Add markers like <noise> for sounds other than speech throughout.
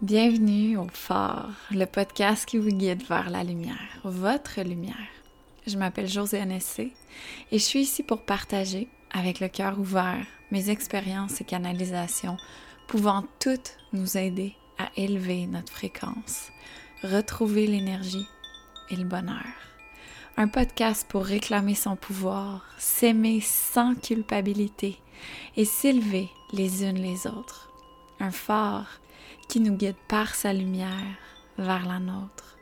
Bienvenue au Phare, le podcast qui vous guide vers la lumière, votre lumière. Je m'appelle Josiane Essé et je suis ici pour partager, avec le cœur ouvert, mes expériences et canalisations pouvant toutes nous aider à élever notre fréquence, retrouver l'énergie et le bonheur. Un podcast pour réclamer son pouvoir, s'aimer sans culpabilité et s'élever les unes les autres. Un phare qui nous guide par sa lumière vers la nôtre.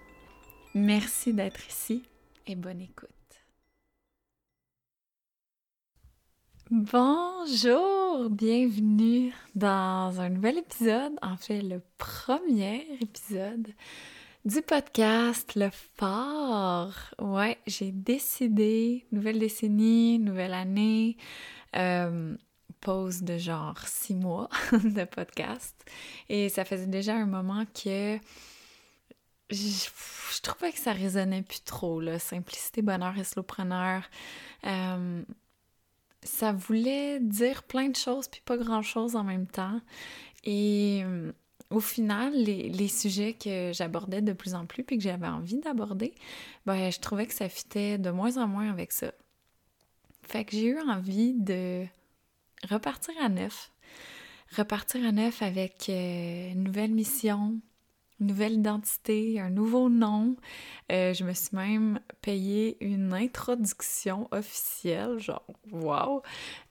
Merci d'être ici et bonne écoute. Bonjour, bienvenue dans un nouvel épisode, en fait le premier épisode du podcast Le Fort. Ouais, j'ai décidé, nouvelle décennie, nouvelle année, euh, de genre six mois <laughs> de podcast. Et ça faisait déjà un moment que je, trouvais que ça résonnait plus trop, là. Simplicité, bonheur et slowpreneur. Euh, ça voulait dire plein de choses, puis pas grand-chose en même temps. Et euh, au final, les, sujets que j'abordais de plus en plus, puis que j'avais envie d'aborder, ben, je trouvais que ça fitait de moins en moins avec ça. Fait que j'ai eu envie de repartir à neuf. Repartir à neuf avec euh, une nouvelle mission, une nouvelle identité, un nouveau nom. Euh, je me suis même payé une introduction officielle, genre wow!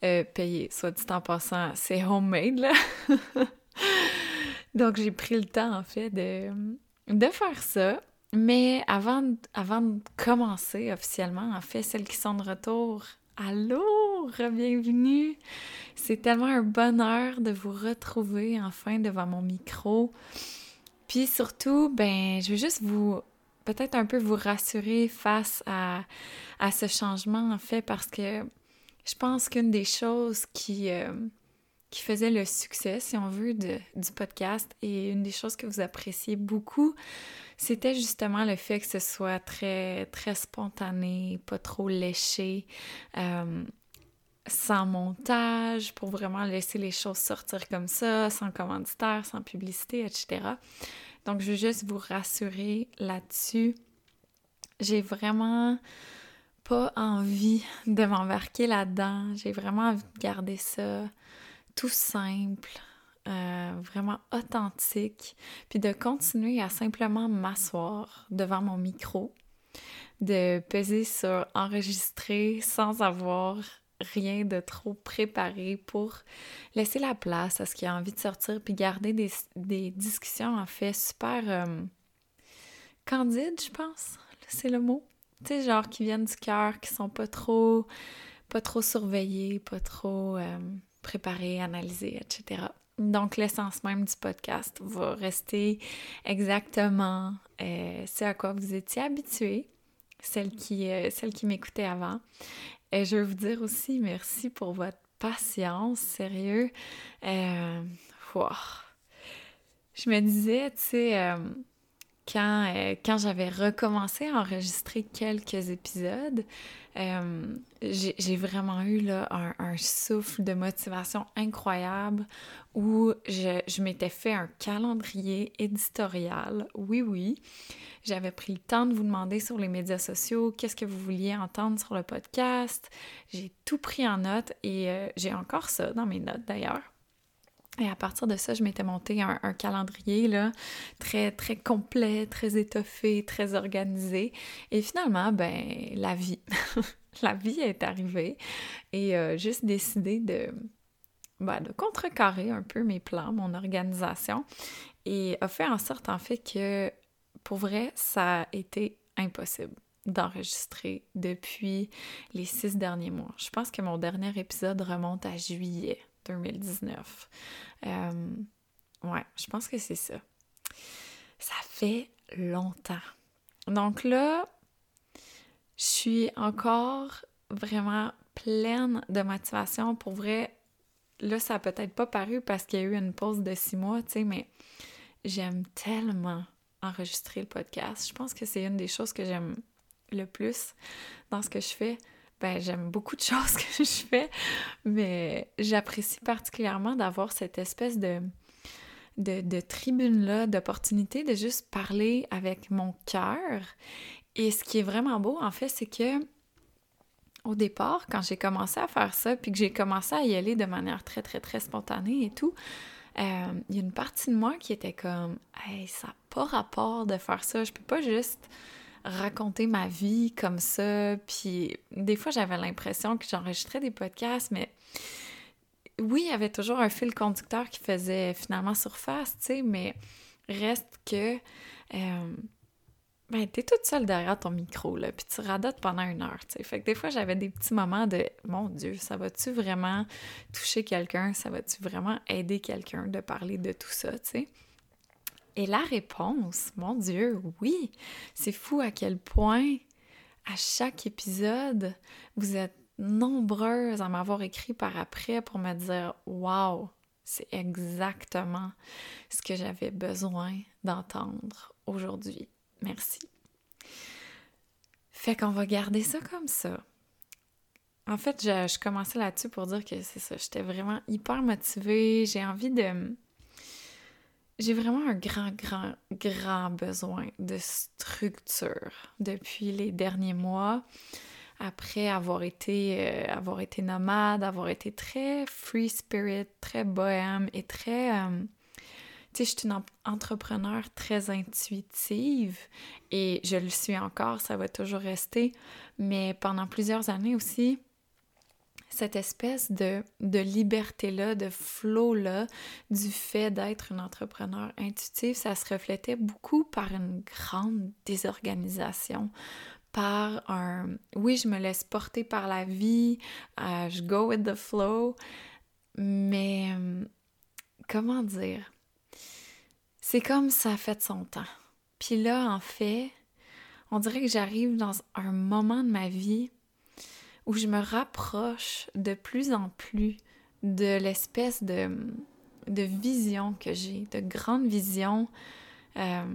Euh, payé, soit dit en passant, c'est homemade là! <laughs> Donc j'ai pris le temps en fait de, de faire ça. Mais avant, avant de commencer officiellement, en fait, celles qui sont de retour Allô, bienvenue. C'est tellement un bonheur de vous retrouver enfin devant mon micro. Puis surtout, ben, je veux juste vous peut-être un peu vous rassurer face à, à ce changement en fait parce que je pense qu'une des choses qui euh, qui faisait le succès, si on veut, du podcast et une des choses que vous appréciez beaucoup, c'était justement le fait que ce soit très, très spontané, pas trop léché, euh, sans montage, pour vraiment laisser les choses sortir comme ça, sans commanditaire, sans publicité, etc. Donc, je veux juste vous rassurer là-dessus. J'ai vraiment pas envie de m'embarquer là-dedans. J'ai vraiment envie de garder ça tout simple, euh, vraiment authentique, puis de continuer à simplement m'asseoir devant mon micro, de peser sur enregistrer sans avoir rien de trop préparé pour laisser la place à ce qui a envie de sortir, puis garder des, discussions en fait super euh, candides, je pense, c'est le mot. Tu sais, genre qui viennent du cœur, qui sont pas trop, pas trop surveillés, pas trop... Euh, préparer, analyser, etc. Donc, l'essence même du podcast va rester exactement euh, ce à quoi vous étiez habitué, celle qui, euh, qui m'écoutait avant. Et je veux vous dire aussi merci pour votre patience, sérieux. Euh, Je me disais, tu sais, euh, quand, euh, quand j'avais recommencé à enregistrer quelques épisodes, euh, j'ai vraiment eu là, un, souffle de motivation incroyable où je, m'étais fait un calendrier éditorial. Oui, oui. J'avais pris le temps de vous demander sur les médias sociaux qu'est-ce que vous vouliez entendre sur le podcast. J'ai tout pris en note et euh, j'ai encore ça dans mes notes d'ailleurs. Et à partir de ça, je m'étais monté un, calendrier là, très, très complet, très étoffé, très organisé. Et finalement, ben, la vie. <laughs> la vie est arrivée et euh, juste décidé de, ben, de contrecarrer un peu mes plans, mon organisation. Et a fait en sorte, en fait, que pour vrai, ça a été impossible d'enregistrer depuis les six derniers mois. Je pense que mon dernier épisode remonte à juillet 2019. Euh, ouais, je pense que c'est ça. Ça fait longtemps. Donc là, je suis encore vraiment pleine de motivation. Pour vrai, là, ça n'a peut-être pas paru parce qu'il y a eu une pause de six mois, tu sais, mais j'aime tellement enregistrer le podcast. Je pense que c'est une des choses que j'aime le plus dans ce que je fais ben, j'aime beaucoup de <laughs> choses que je fais, mais j'apprécie particulièrement d'avoir cette espèce de, de, tribune-là, d'opportunité de juste parler avec mon cœur. Et ce qui est vraiment beau, en fait, c'est que au départ, quand j'ai commencé à faire ça, puis que j'ai commencé à y aller de manière très, très, très spontanée et tout, euh, il y a une partie de moi qui était comme Hey, ça n'a pas rapport de faire ça. Je peux pas juste raconter ma vie comme ça. Puis des fois, j'avais l'impression que j'enregistrais des podcasts, mais oui, il y avait toujours un fil conducteur qui faisait finalement surface, tu sais, mais reste que euh, ben, t'es toute seule derrière ton micro, là, puis tu radotes pendant une heure, tu sais. Fait que des fois, j'avais des petits moments de « Mon Dieu, ça va-tu vraiment toucher quelqu'un? Ça va-tu vraiment aider quelqu'un de parler de tout ça, tu sais? » Et la réponse, mon Dieu, oui! C'est fou à quel point, à chaque épisode, vous êtes nombreuses à m'avoir écrit par après pour me dire « Wow! C'est exactement ce que j'avais besoin d'entendre aujourd'hui. » Merci. Fait qu'on va garder ça comme ça. En fait, je, je commençais là-dessus pour dire que c'est ça. J'étais vraiment hyper motivée. J'ai envie de. J'ai vraiment un grand, grand, grand besoin de structure depuis les derniers mois. Après avoir été, euh, avoir été nomade, avoir été très free spirit, très bohème et très. Euh, tu sais, je suis une entrepreneur très intuitive et je le suis encore, ça va toujours rester. Mais pendant plusieurs années aussi, cette espèce de, de liberté-là, de flow-là, du fait d'être une entrepreneur intuitive, ça se reflétait beaucoup par une grande désorganisation, par un oui, je me laisse porter par la vie, euh, je go with the flow, mais euh, comment dire? C'est comme ça a fait son temps. Puis là, en fait, on dirait que j'arrive dans un moment de ma vie où je me rapproche de plus en plus de l'espèce de, vision que j'ai, de grande vision euh,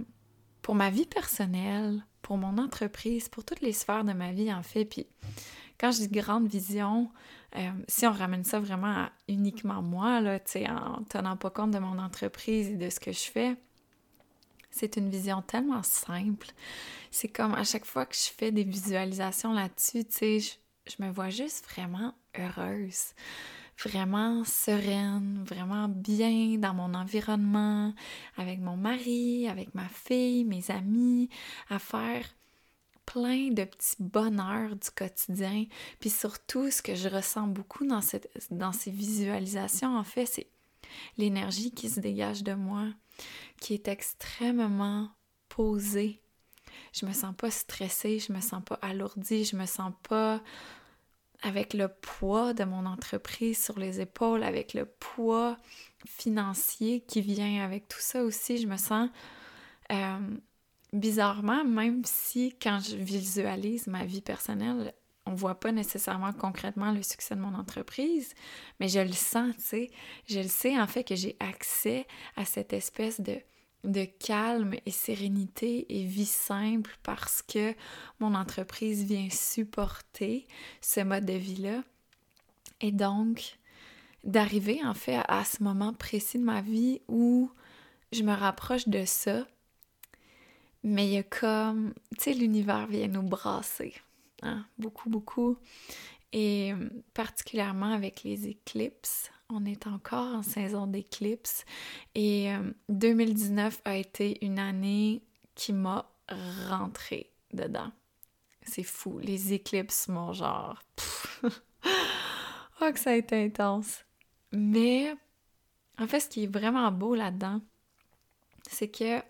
pour ma vie personnelle, pour mon entreprise, pour toutes les sphères de ma vie en fait. Puis quand je dis grande vision, euh, si on ramène ça vraiment à uniquement moi, là, en tenant pas compte de mon entreprise et de ce que je fais, c'est une vision tellement simple. C'est comme à chaque fois que je fais des visualisations là-dessus, tu sais, je, me vois juste vraiment heureuse, vraiment sereine, vraiment bien dans mon environnement, avec mon mari, avec ma fille, mes amis, à faire plein de petits bonheurs du quotidien. Puis surtout, ce que je ressens beaucoup dans, cette, dans ces visualisations, en fait, c'est l'énergie qui se dégage de moi, qui est extrêmement posée. Je me sens pas stressée, je me sens pas alourdie, je me sens pas avec le poids de mon entreprise sur les épaules, avec le poids financier qui vient avec tout ça aussi. Je me sens euh, bizarrement, même si quand je visualise ma vie personnelle, on voit pas nécessairement concrètement le succès de mon entreprise, mais je le sens, tu sais. Je le sais en fait que j'ai accès à cette espèce de, de calme et sérénité et vie simple parce que mon entreprise vient supporter ce mode de vie-là. Et donc, d'arriver en fait à ce moment précis de ma vie où je me rapproche de ça, mais il y a comme, tu sais, l'univers vient nous brasser, hein, beaucoup, beaucoup. Et particulièrement avec les éclipses, on est encore en saison d'éclipses. Et 2019 euh, a été une année qui m'a rentré dedans. C'est fou, les éclipses m'ont genre... <laughs> oh que ça a été intense. Mais en fait, ce qui est vraiment beau là-dedans, c'est que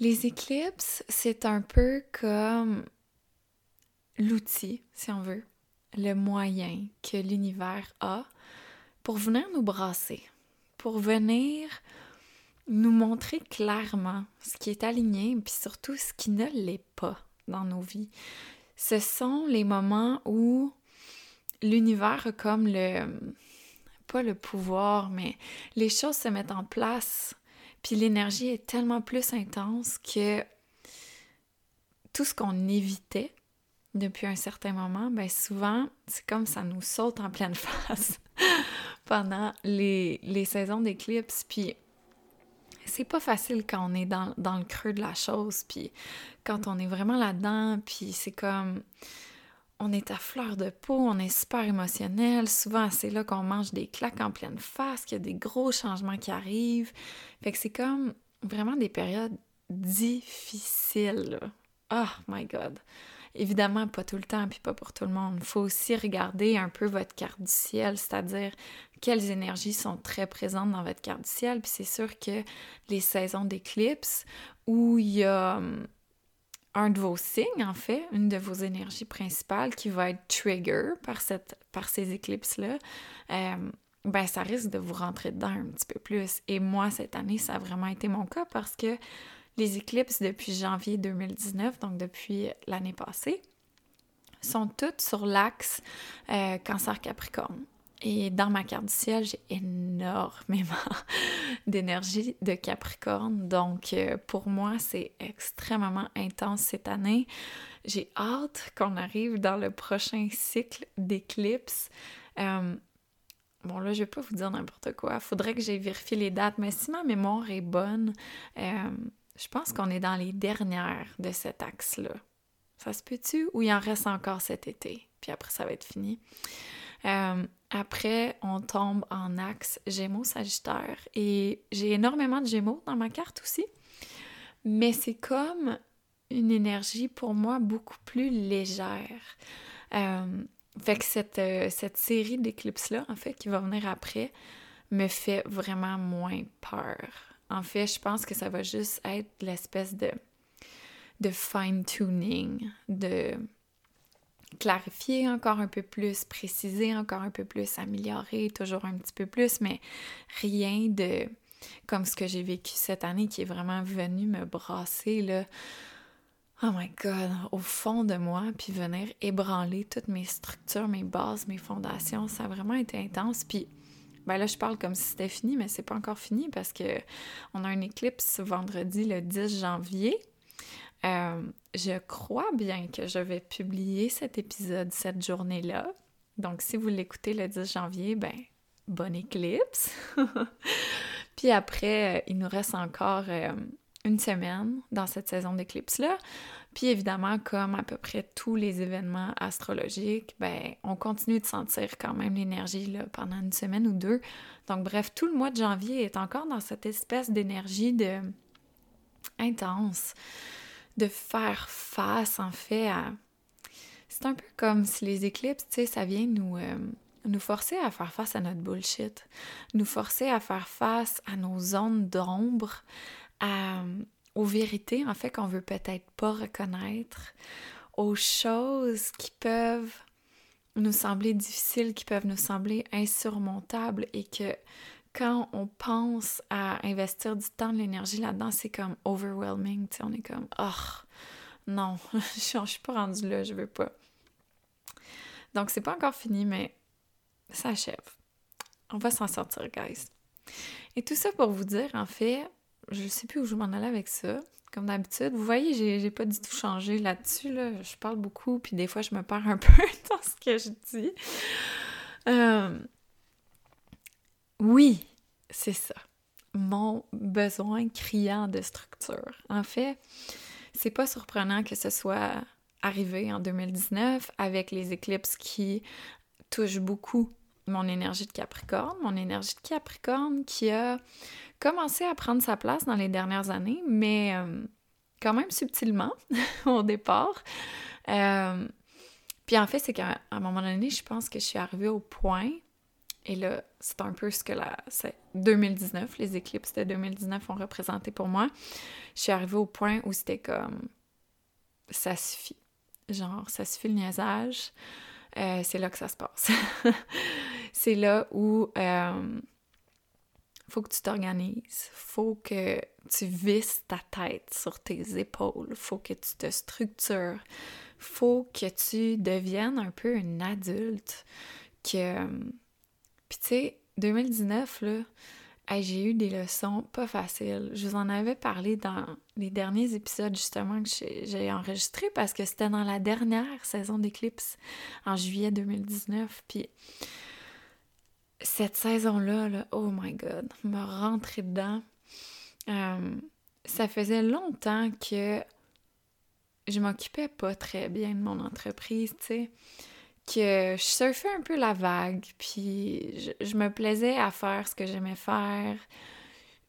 les éclipses, c'est un peu comme l'outil, si on veut, le moyen que l'univers a pour venir nous brasser, pour venir nous montrer clairement ce qui est aligné, puis surtout ce qui ne l'est pas dans nos vies. Ce sont les moments où l'univers comme le, pas le pouvoir, mais les choses se mettent en place puis l'énergie est tellement plus intense que tout ce qu'on évitait depuis un certain moment, ben souvent, c'est comme ça nous saute en pleine <laughs> face <laughs> pendant les, saisons d'éclipse. Puis c'est pas facile quand on est dans, dans, le creux de la chose, puis quand on est vraiment là-dedans, puis c'est comme on est à fleur de peau, on est super émotionnel. Souvent, c'est là qu'on mange des claques en pleine face, qu'il y a des gros changements qui arrivent. Fait que c'est comme vraiment des périodes difficiles. Oh my God! Évidemment, pas tout le temps, puis pas pour tout le monde. Il faut aussi regarder un peu votre carte du ciel, c'est-à-dire quelles énergies sont très présentes dans votre carte du ciel. Puis c'est sûr que les saisons d'éclipse, où il y a hum, un de vos signes, en fait, une de vos énergies principales qui va être trigger par, cette, par ces éclipses-là, euh, ben ça risque de vous rentrer dedans un petit peu plus. Et moi, cette année, ça a vraiment été mon cas parce que les éclipses depuis janvier 2019, donc depuis l'année passée, sont toutes sur l'axe euh, cancer-capricorne. Et dans ma carte du ciel, j'ai énormément <laughs> d'énergie de Capricorne. Donc, euh, pour moi, c'est extrêmement intense cette année. J'ai hâte qu'on arrive dans le prochain cycle d'éclipses. Euh, bon, là, je vais pas vous dire n'importe quoi. Faudrait que j'ai vérifié les dates, mais si ma mémoire est bonne, je pense qu'on est dans les dernières de cet axe-là. Ça se peut-tu? Ou il en reste encore cet été? Puis après, ça va être fini. Euh, après, on tombe en axe Gémeaux-Sagittaire et j'ai énormément de Gémeaux dans ma carte aussi. Mais c'est comme une énergie pour moi beaucoup plus légère. Euh, fait que cette, euh, cette série d'éclipses-là, en fait, qui va venir après, me fait vraiment moins peur. En fait, je pense que ça va juste être l'espèce de, fine-tuning, de clarifier encore un peu plus, préciser encore un peu plus, améliorer toujours un petit peu plus, mais rien de comme ce que j'ai vécu cette année qui est vraiment venu me brasser là. Oh my god, au fond de moi, puis venir ébranler toutes mes structures, mes bases, mes fondations, ça a vraiment été intense. Puis ben là, je parle comme si c'était fini, mais c'est pas encore fini parce que on a un éclipse vendredi le 10 janvier. Euh, je crois bien que je vais publier cet épisode cette journée-là. Donc, si vous l'écoutez le 10 janvier, ben, bonne éclipse! <laughs> Puis après, euh, il nous reste encore euh, une semaine dans cette saison d'éclipse-là. Puis évidemment, comme à peu près tous les événements astrologiques, ben, on continue de sentir quand même l'énergie pendant une semaine ou deux. Donc bref, tout le mois de janvier est encore dans cette espèce d'énergie de intense de faire face, en fait, à... C'est un peu comme si les éclipses, tu sais, ça vient nous, euh, nous forcer à faire face à notre bullshit, nous forcer à faire face à nos zones d'ombre, aux vérités, en fait, qu'on veut peut-être pas reconnaître, aux choses qui peuvent nous sembler difficiles, qui peuvent nous sembler insurmontables et que quand on pense à investir du temps, de l'énergie là-dedans, c'est comme overwhelming. on est comme, oh, non, <laughs> je suis pas rendue là, je veux pas. Donc, c'est pas encore fini, mais ça achève. On va s'en sortir, guys. Et tout ça pour vous dire, en fait, je sais plus où je m'en allais avec ça. Comme d'habitude, vous voyez, j'ai pas du tout changé là-dessus. Là. Je parle beaucoup, puis des fois, je me perds un <laughs> peu dans ce que je dis. Euh, oui, c'est ça. Mon besoin criant de structure. En fait, c'est pas surprenant que ce soit arrivé en 2019 avec les éclipses qui touchent beaucoup mon énergie de Capricorne, mon énergie de Capricorne qui a commencé à prendre sa place dans les dernières années, mais euh, quand même subtilement <laughs> au départ. Euh, puis en fait, c'est qu'à un moment donné, je pense que je suis arrivée au point et là, c'est un peu ce que la 2019, les éclipses de 2019 ont représenté pour moi. Je suis arrivée au point où c'était comme ça suffit. Genre, ça suffit le niaisage. Euh, c'est là que ça se passe. <laughs> c'est là où faut que tu t'organises, faut que tu visses ta tête sur tes épaules, faut que tu te structures, faut que tu deviennes un peu une adulte, que puis tu sais, 2019, là, j'ai eu des leçons pas faciles. Je vous en avais parlé dans les derniers épisodes justement que j'ai enregistrés parce que c'était dans la dernière saison d'Eclipse en juillet 2019. Puis cette saison-là, là, oh my god, me rentrer dedans. euh, ça faisait longtemps que je m'occupais pas très bien de mon entreprise, tu sais. Que je surfais un peu la vague, puis je, me plaisais à faire ce que j'aimais faire.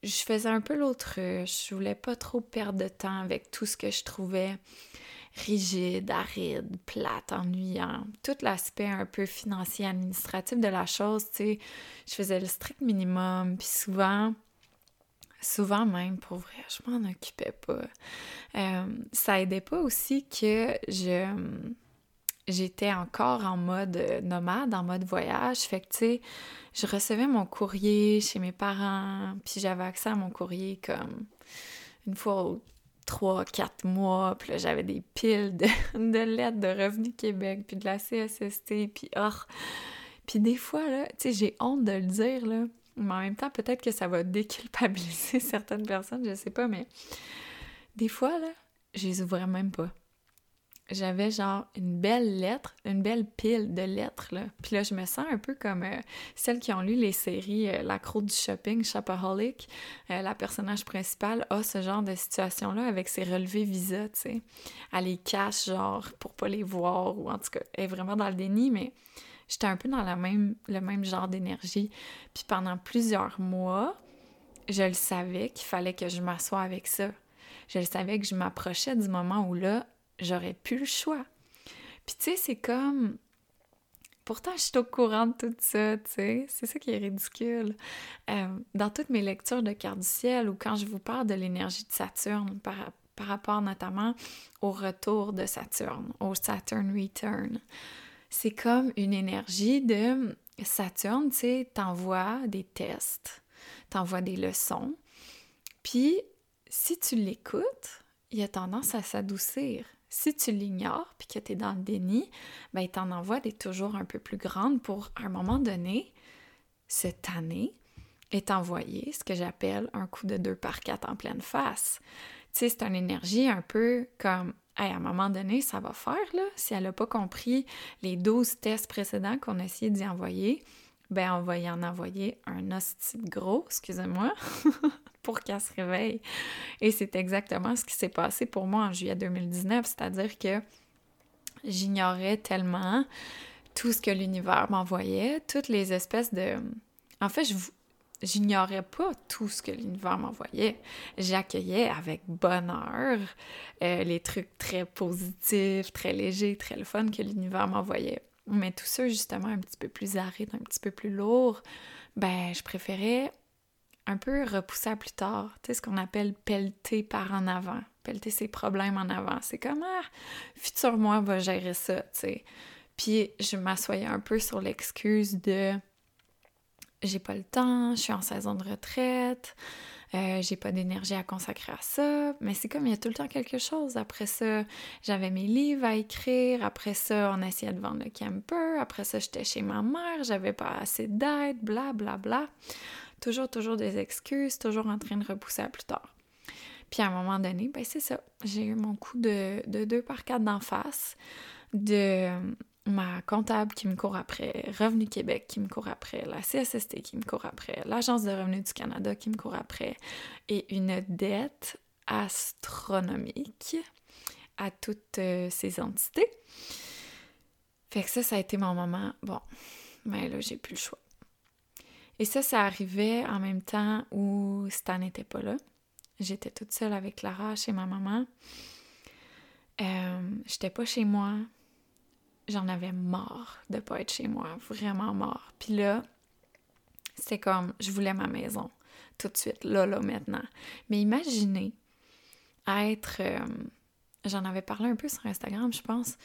Je faisais un peu l'autruche, je voulais pas trop perdre de temps avec tout ce que je trouvais rigide, aride, plate, ennuyant. Tout l'aspect un peu financier, administratif de la chose, tu sais, je faisais le strict minimum, puis souvent, Souvent même, pour vrai, je m'en occupais pas. Euh, ça aidait pas aussi que je j'étais encore en mode nomade, en mode voyage. Fait que, tu sais, je recevais mon courrier chez mes parents, puis j'avais accès à mon courrier comme une fois ou trois, quatre mois. Puis là, j'avais des piles de, <laughs> lettres de Revenu Québec, puis de la CSST, puis oh! Puis des fois, là, tu sais, j'ai honte de le dire, là, mais en même temps, peut-être que ça va déculpabiliser <laughs> certaines personnes, je sais pas, mais des fois, là, je les ouvrais même pas. J'avais genre une belle lettre, une belle pile de lettres, là. Puis là, je me sens un peu comme euh, celles qui ont lu les séries euh, L'accro du shopping, Shopaholic. Euh, la personnage principale a ce genre de situation-là avec ses relevés Visa, tu sais. Elle les cache, genre, pour pas les voir, ou en tout cas, elle est vraiment dans le déni, mais J'étais un peu dans même, le même genre d'énergie. Puis pendant plusieurs mois, je le savais qu'il fallait que je m'assoie avec ça. Je le savais que je m'approchais du moment où là, j'aurais plus le choix. Puis tu sais, c'est comme... Pourtant, je suis au courant de tout ça, tu sais. C'est ça qui est ridicule. Euh, dans toutes mes lectures de carte du ciel ou quand je vous parle de l'énergie de Saturne par, par rapport notamment au retour de Saturne, au Saturn Return, c'est comme une énergie de Saturne, tu sais, t'envoie des tests, t'envoie des leçons, puis si tu l'écoutes, il a tendance à s'adoucir. Si tu l'ignores puis que tu es dans le déni, ben il t'en envoie des toujours un peu plus grandes pour, à un moment donné, cette année est envoyé ce que j'appelle un coup de deux par quatre en pleine face. Tu sais, c'est une énergie un peu comme à un moment donné, ça va faire. Si elle n'a pas compris les 12 tests précédents qu'on a essayé d'y envoyer, ben on va y en envoyer un hostie gros, excusez-moi, <laughs> pour qu'elle se réveille. Et c'est exactement ce qui s'est passé pour moi en juillet 2019, c'est-à-dire que j'ignorais tellement tout ce que l'univers m'envoyait, toutes les espèces de... En fait, je, j'ignorais pas tout ce que l'univers m'envoyait. J'accueillais avec bonheur euh, les trucs très positifs, très légers, très le fun que l'univers m'envoyait. Mais tout ça, justement, un petit peu plus aride, un petit peu plus lourd, ben, je préférais un peu repousser à plus tard. Tu sais, ce qu'on appelle pelleter par en avant. Pelleter ses problèmes en avant. C'est comme, ah, futur moi va gérer ça, tu sais. Puis je m'assoyais un peu sur l'excuse de j'ai pas le temps, je suis en saison de retraite, euh, j'ai pas d'énergie à consacrer à ça, mais c'est comme il y a tout le temps quelque chose. Après ça, j'avais mes livres à écrire, après ça, on essayait de vendre le camper, après ça, j'étais chez ma mère, j'avais pas assez d'aide, bla bla bla. Toujours, toujours des excuses, toujours en train de repousser à plus tard. Puis à un moment donné, ben c'est ça, j'ai eu mon coup de, de deux par quatre d'en face, de ma comptable qui me court après, Revenu Québec qui me court après, la CSST qui me court après, l'Agence de revenus du Canada qui me court après, et une dette astronomique à toutes euh, ces entités. Fait que ça, ça a été mon moment. Bon, mais là, j'ai plus le choix. Et ça, ça arrivait en même temps où Stan n'était pas là. J'étais toute seule avec Clara chez ma maman. Euh, J'étais pas chez moi j'en avais marre de pas être chez moi, vraiment marre. Puis là, c'est comme, je voulais ma maison tout de suite, là, là, maintenant. Mais imaginez être... Euh, j'en avais parlé un peu sur Instagram, je pense.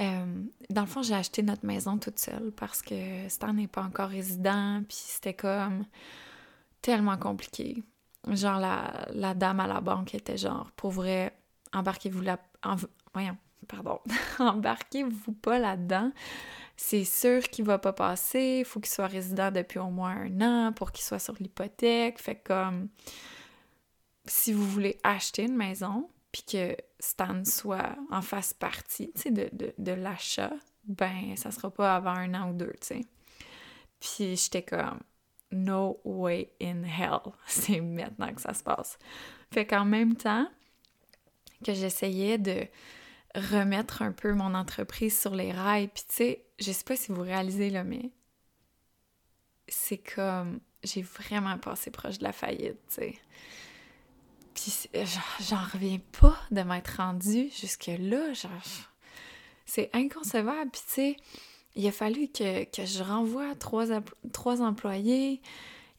Euh, dans le fond, j'ai acheté notre maison toute seule parce que Stan n'est pas encore résident, puis c'était comme tellement compliqué. Genre, la, la, dame à la banque était genre, pour vrai, embarquez-vous là... En, voyons, pardon, <laughs> embarquez-vous pas là-dedans. C'est sûr qu'il va pas passer, il faut qu'il soit résident depuis au moins un an pour qu'il soit sur l'hypothèque. Fait comme si vous voulez acheter une maison, puis que Stan soit en face partie de, de, de l'achat, ben ça sera pas avant un an ou deux, tu sais. Puis j'étais comme no way in hell. <laughs> C'est maintenant que ça se passe. Fait qu'en même temps que j'essayais de remettre un peu mon entreprise sur les rails, puis tu sais, je sais pas si vous réalisez là, mais c'est comme j'ai vraiment passé proche de la faillite, tu sais. Puis j'en reviens pas de m'être rendue jusque-là, c'est inconcevable. Puis tu sais, il a fallu que, je renvoie trois, trois employés,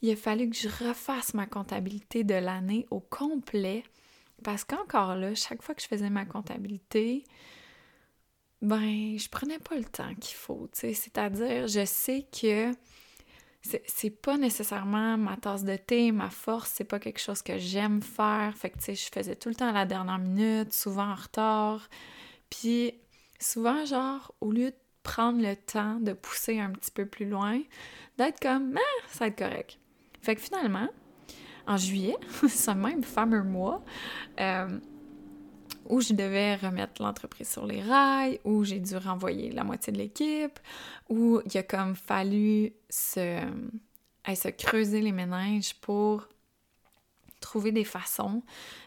il a fallu que je refasse ma comptabilité de l'année au complet. Parce qu'encore là, chaque fois que je faisais ma comptabilité, ben, je prenais pas le temps qu'il faut, tu sais. C'est-à-dire, je sais que c'est pas nécessairement ma tasse de thé, ma force, c'est pas quelque chose que j'aime faire. Fait que, tu sais, je faisais tout le temps à la dernière minute, souvent en retard. Puis, souvent, genre, au lieu de prendre le temps de pousser un petit peu plus loin, d'être comme, ah, ça va être correct. Fait que finalement, en juillet, <laughs> ce même fameux mois, euh, où je devais remettre l'entreprise sur les rails, où j'ai dû renvoyer la moitié de l'équipe, où il a comme fallu se, se creuser les méninges pour trouver des façons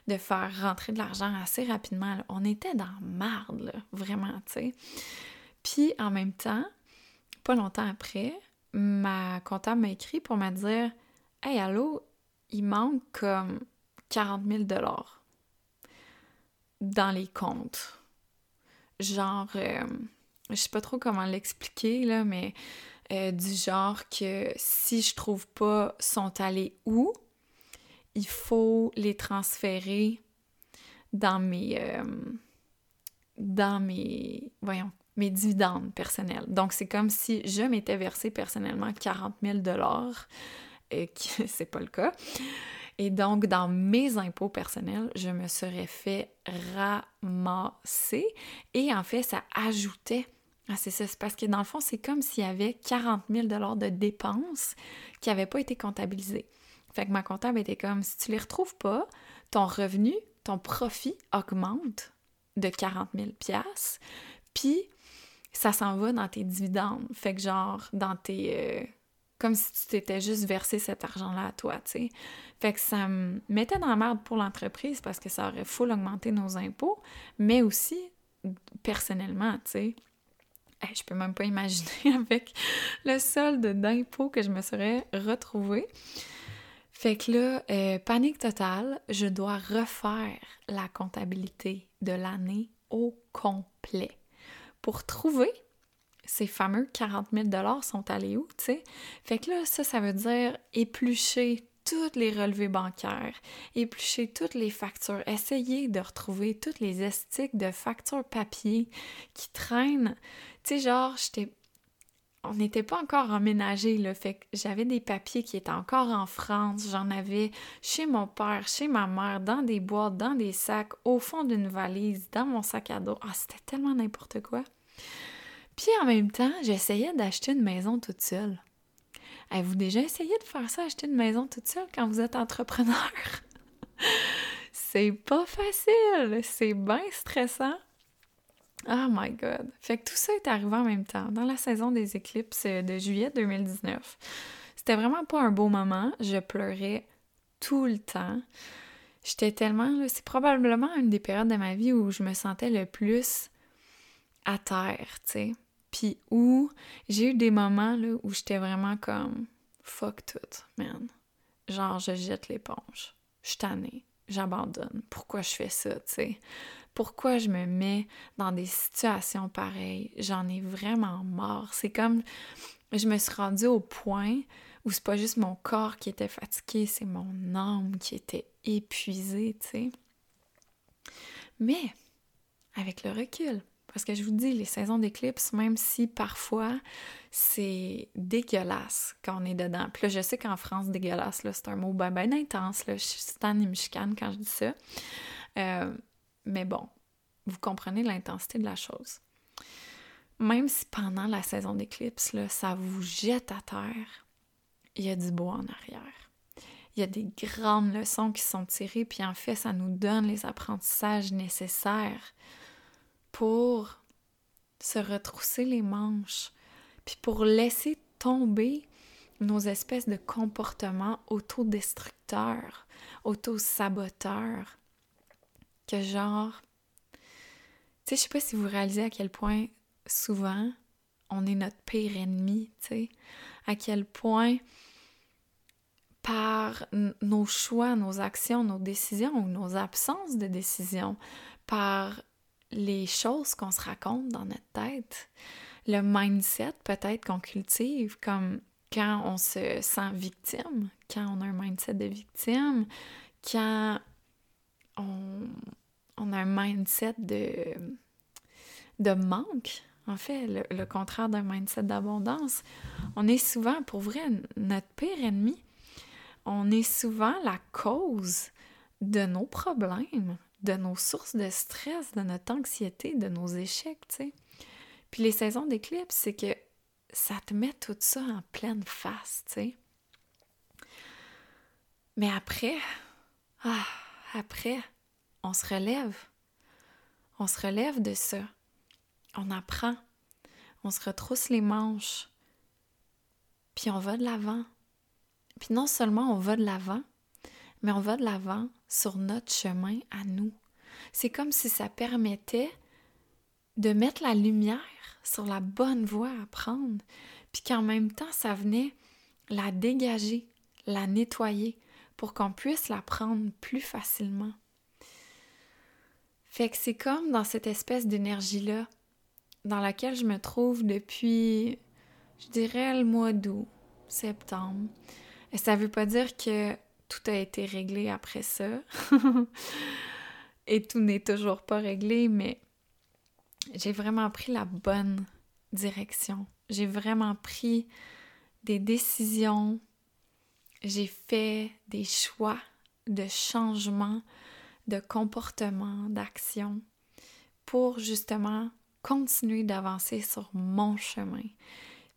de faire rentrer de l'argent assez rapidement. On était dans marde, vraiment, tu sais. Puis en même temps, pas longtemps après, ma comptable m'a écrit pour me dire Hey, allô, il manque comme 40 000 dans les comptes. Genre, euh, je sais pas trop comment l'expliquer, là, mais euh, du genre que si je trouve pas sont allés où, il faut les transférer dans mes. Euh, dans mes. Voyons, mes dividendes personnels. Donc, c'est comme si je m'étais versé personnellement 40 000 et que <laughs> c'est pas le cas. Et donc, dans mes impôts personnels, je me serais fait ramasser. Et en fait, ça ajoutait ah, c'est ça, c'est parce que dans le fond, c'est comme s'il y avait 40 000 de dépenses qui n'avaient pas été comptabilisées. Fait que ma comptable était comme, si tu les retrouves pas, ton revenu, ton profit augmente de 40 000 puis ça s'en va dans tes dividendes. Fait que genre, dans tes... Euh, comme si tu t'étais juste versé cet argent-là à toi, tu sais. Fait que ça me mettait dans la merde pour l'entreprise parce que ça aurait full augmenté nos impôts, mais aussi personnellement, tu sais. je peux même pas imaginer <laughs> avec le solde d'impôts que je me serais retrouvée. Fait que là, euh, panique totale, je dois refaire la comptabilité de l'année au complet pour trouver ces fameux 40 000 sont allés où, tu sais? Fait que là, ça, ça veut dire éplucher toutes les relevés bancaires, éplucher toutes les factures, essayer de retrouver toutes les estiques de factures papier qui traînent. Tu sais, genre, j'étais on n'était pas encore emménagé, là. Fait que j'avais des papiers qui étaient encore en France. J'en avais chez mon père, chez ma mère, dans des boîtes, dans des sacs, au fond d'une valise, dans mon sac à dos. Ah, c'était tellement n'importe quoi. Puis en même temps, j'essayais d'acheter une maison toute seule. Avez-vous déjà essayé de faire ça, acheter une maison toute seule quand vous êtes entrepreneur? <laughs> c'est pas facile, c'est bien stressant. Oh my god. Fait que tout ça est arrivé en même temps, dans la saison des éclipses de juillet 2019. C'était vraiment pas un beau moment. Je pleurais tout le temps. J'étais tellement. C'est probablement une des périodes de ma vie où je me sentais le plus à terre, tu sais. Puis où j'ai eu des moments où j'étais vraiment comme fuck tout, man. Genre, je jette l'éponge. Je suis tannée. J'abandonne. Pourquoi je fais ça, tu sais? Pourquoi je me mets dans des situations pareilles? J'en ai vraiment marre. C'est comme je me suis rendue au point où c'est pas juste mon corps qui était fatigué, c'est mon âme qui était épuisée, tu sais? Mais avec le recul, parce que je vous dis, les saisons d'éclipse, même si parfois c'est dégueulasse quand on est dedans. Puis là, je sais qu'en France, dégueulasse, c'est un mot bien ben intense. Je suis tan et quand je dis ça. Euh, mais bon, vous comprenez l'intensité de la chose. Même si pendant la saison d'éclipse, ça vous jette à terre, il y a du beau en arrière. Il y a des grandes leçons qui sont tirées, puis en fait, ça nous donne les apprentissages nécessaires pour se retrousser les manches, puis pour laisser tomber nos espèces de comportements autodestructeurs, auto-saboteurs, que genre, tu sais, je sais pas si vous réalisez à quel point souvent on est notre pire ennemi, tu sais, à quel point par nos choix, nos actions, nos décisions ou nos absences de décisions, par les choses qu'on se raconte dans notre tête, le mindset peut-être qu'on cultive, comme quand on se sent victime, quand on a un mindset de victime, quand on, a un mindset de, de manque, en fait, le, le contraire d'un mindset d'abondance, on est souvent, pour vrai, notre pire ennemi. On est souvent la cause de nos problèmes, de nos sources de stress, de notre anxiété, de nos échecs, tu sais. Puis les saisons d'éclipse, c'est que ça te met tout ça en pleine face, tu sais. Mais après, ah, après, on se relève. On se relève de ça. On apprend. On se retrousse les manches. Puis on va de l'avant. Puis non seulement on va de l'avant, mais on va de l'avant sur notre chemin à nous. C'est comme si ça permettait de mettre la lumière sur la bonne voie à prendre, puis qu'en même temps, ça venait la dégager, la nettoyer, pour qu'on puisse la prendre plus facilement. Fait que c'est comme dans cette espèce d'énergie-là, dans laquelle je me trouve depuis, je dirais, le mois d'août, septembre. Et ça veut pas dire que tout a été réglé après ça. <laughs> Et tout n'est toujours pas réglé, mais j'ai vraiment pris la bonne direction. J'ai vraiment pris des décisions. J'ai fait des choix de changement de comportement, d'action pour justement continuer d'avancer sur mon chemin.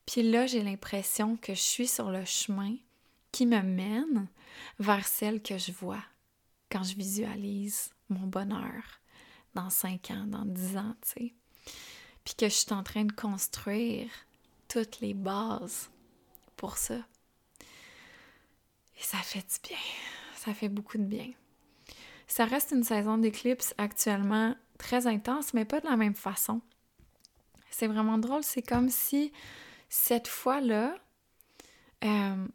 Puis là, j'ai l'impression que je suis sur le chemin qui me mène vers celle que je vois quand je visualise mon bonheur dans cinq ans, dans dix ans, tu sais. Puis que je suis en train de construire toutes les bases pour ça. Et ça fait du bien. Ça fait beaucoup de bien. Ça reste une saison d'éclipse actuellement très intense, mais pas de la même façon. C'est vraiment drôle. C'est comme si cette fois-là, euh,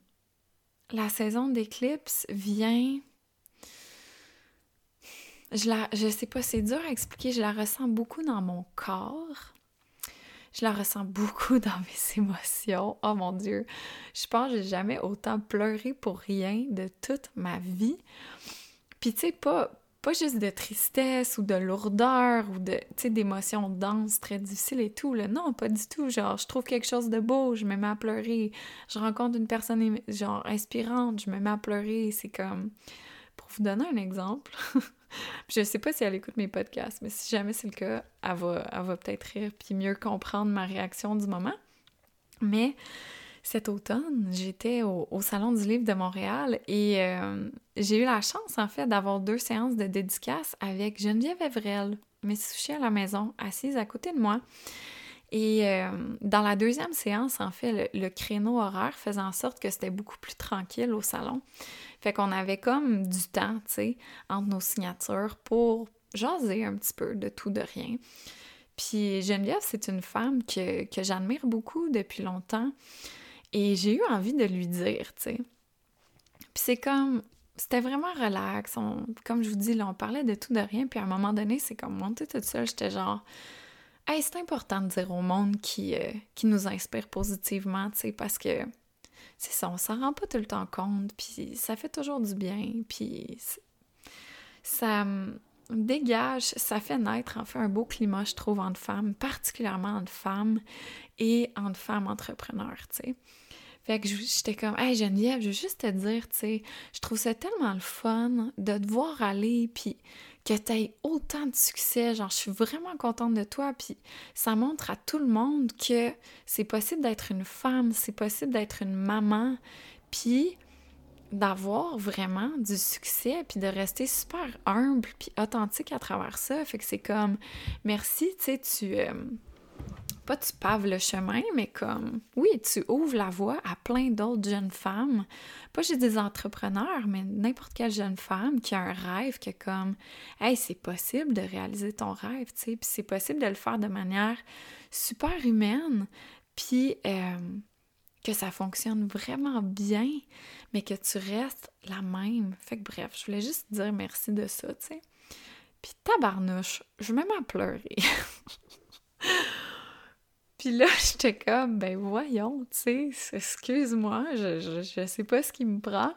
la saison d'éclipse vient je la, sais pas, c'est dur à expliquer, je la ressens beaucoup dans mon corps. Je la ressens beaucoup dans mes <laughs> émotions. Oh mon Dieu, je pense que j'ai jamais autant pleuré pour rien de toute ma vie. Puis tu sais, pas, pas juste de tristesse ou de lourdeur ou de, d'émotions denses, très difficiles et tout. Là. Non, pas du tout. Genre, je trouve quelque chose de beau, je me mets à pleurer. Je rencontre une personne, genre, inspirante, je me mets à pleurer. C'est comme... Pour vous donner un exemple, <laughs> je sais pas si elle écoute mes podcasts, mais si jamais c'est le cas, elle va, elle va peut-être rire puis mieux comprendre ma réaction du moment. Mais cet automne, j'étais au, Salon du Livre de Montréal et euh, j'ai eu la chance, en fait, d'avoir deux séances de dédicace avec Geneviève Evrel, mes sushis à la maison, assise à côté de moi. Et euh, dans la deuxième séance, en fait, le, créneau horaire faisait en sorte que c'était beaucoup plus tranquille au salon. Fait qu'on avait comme du temps, tu sais, entre nos signatures pour jaser un petit peu de tout, de rien. Puis Geneviève, c'est une femme que, que j'admire beaucoup depuis longtemps. Et j'ai eu envie de lui dire, tu sais. Puis c'est comme, c'était vraiment relax. comme je vous dis, là, on parlait de tout, de rien. Puis à un moment donné, c'est comme monter toute seule. J'étais genre, Hey, c'est important de dire au monde qui, euh, qui nous inspire positivement, tu sais, parce que c'est ça, on s'en rend pas tout le temps compte, puis ça fait toujours du bien, puis ça dégage, ça fait naître en fait un beau climat, je trouve, entre femmes, particulièrement entre femmes et entre femmes entrepreneurs, tu sais. Fait que j'étais comme, hey Geneviève, je veux juste te dire, tu sais, je trouve ça tellement le fun de te voir aller, puis que tu aies autant de succès. Genre, je suis vraiment contente de toi. Puis ça montre à tout le monde que c'est possible d'être une femme, c'est possible d'être une maman, puis d'avoir vraiment du succès, puis de rester super humble, puis authentique à travers ça. Fait que c'est comme, merci, tu sais, tu... Euh, pas tu paves le chemin, mais comme, oui, tu ouvres la voie à plein d'autres jeunes femmes. Pas juste des entrepreneurs, mais n'importe quelle jeune femme qui a un rêve, que comme, hey, c'est possible de réaliser ton rêve, tu sais, puis c'est possible de le faire de manière super humaine, puis euh, que ça fonctionne vraiment bien, mais que tu restes la même. Fait que bref, je voulais juste dire merci de ça, tu sais. Puis tabarnouche, je vais même à pleurer. <laughs> Puis là, <laughs> j'étais comme, ben voyons, tu sais, excuse-moi, je, je, sais pas ce qui me prend.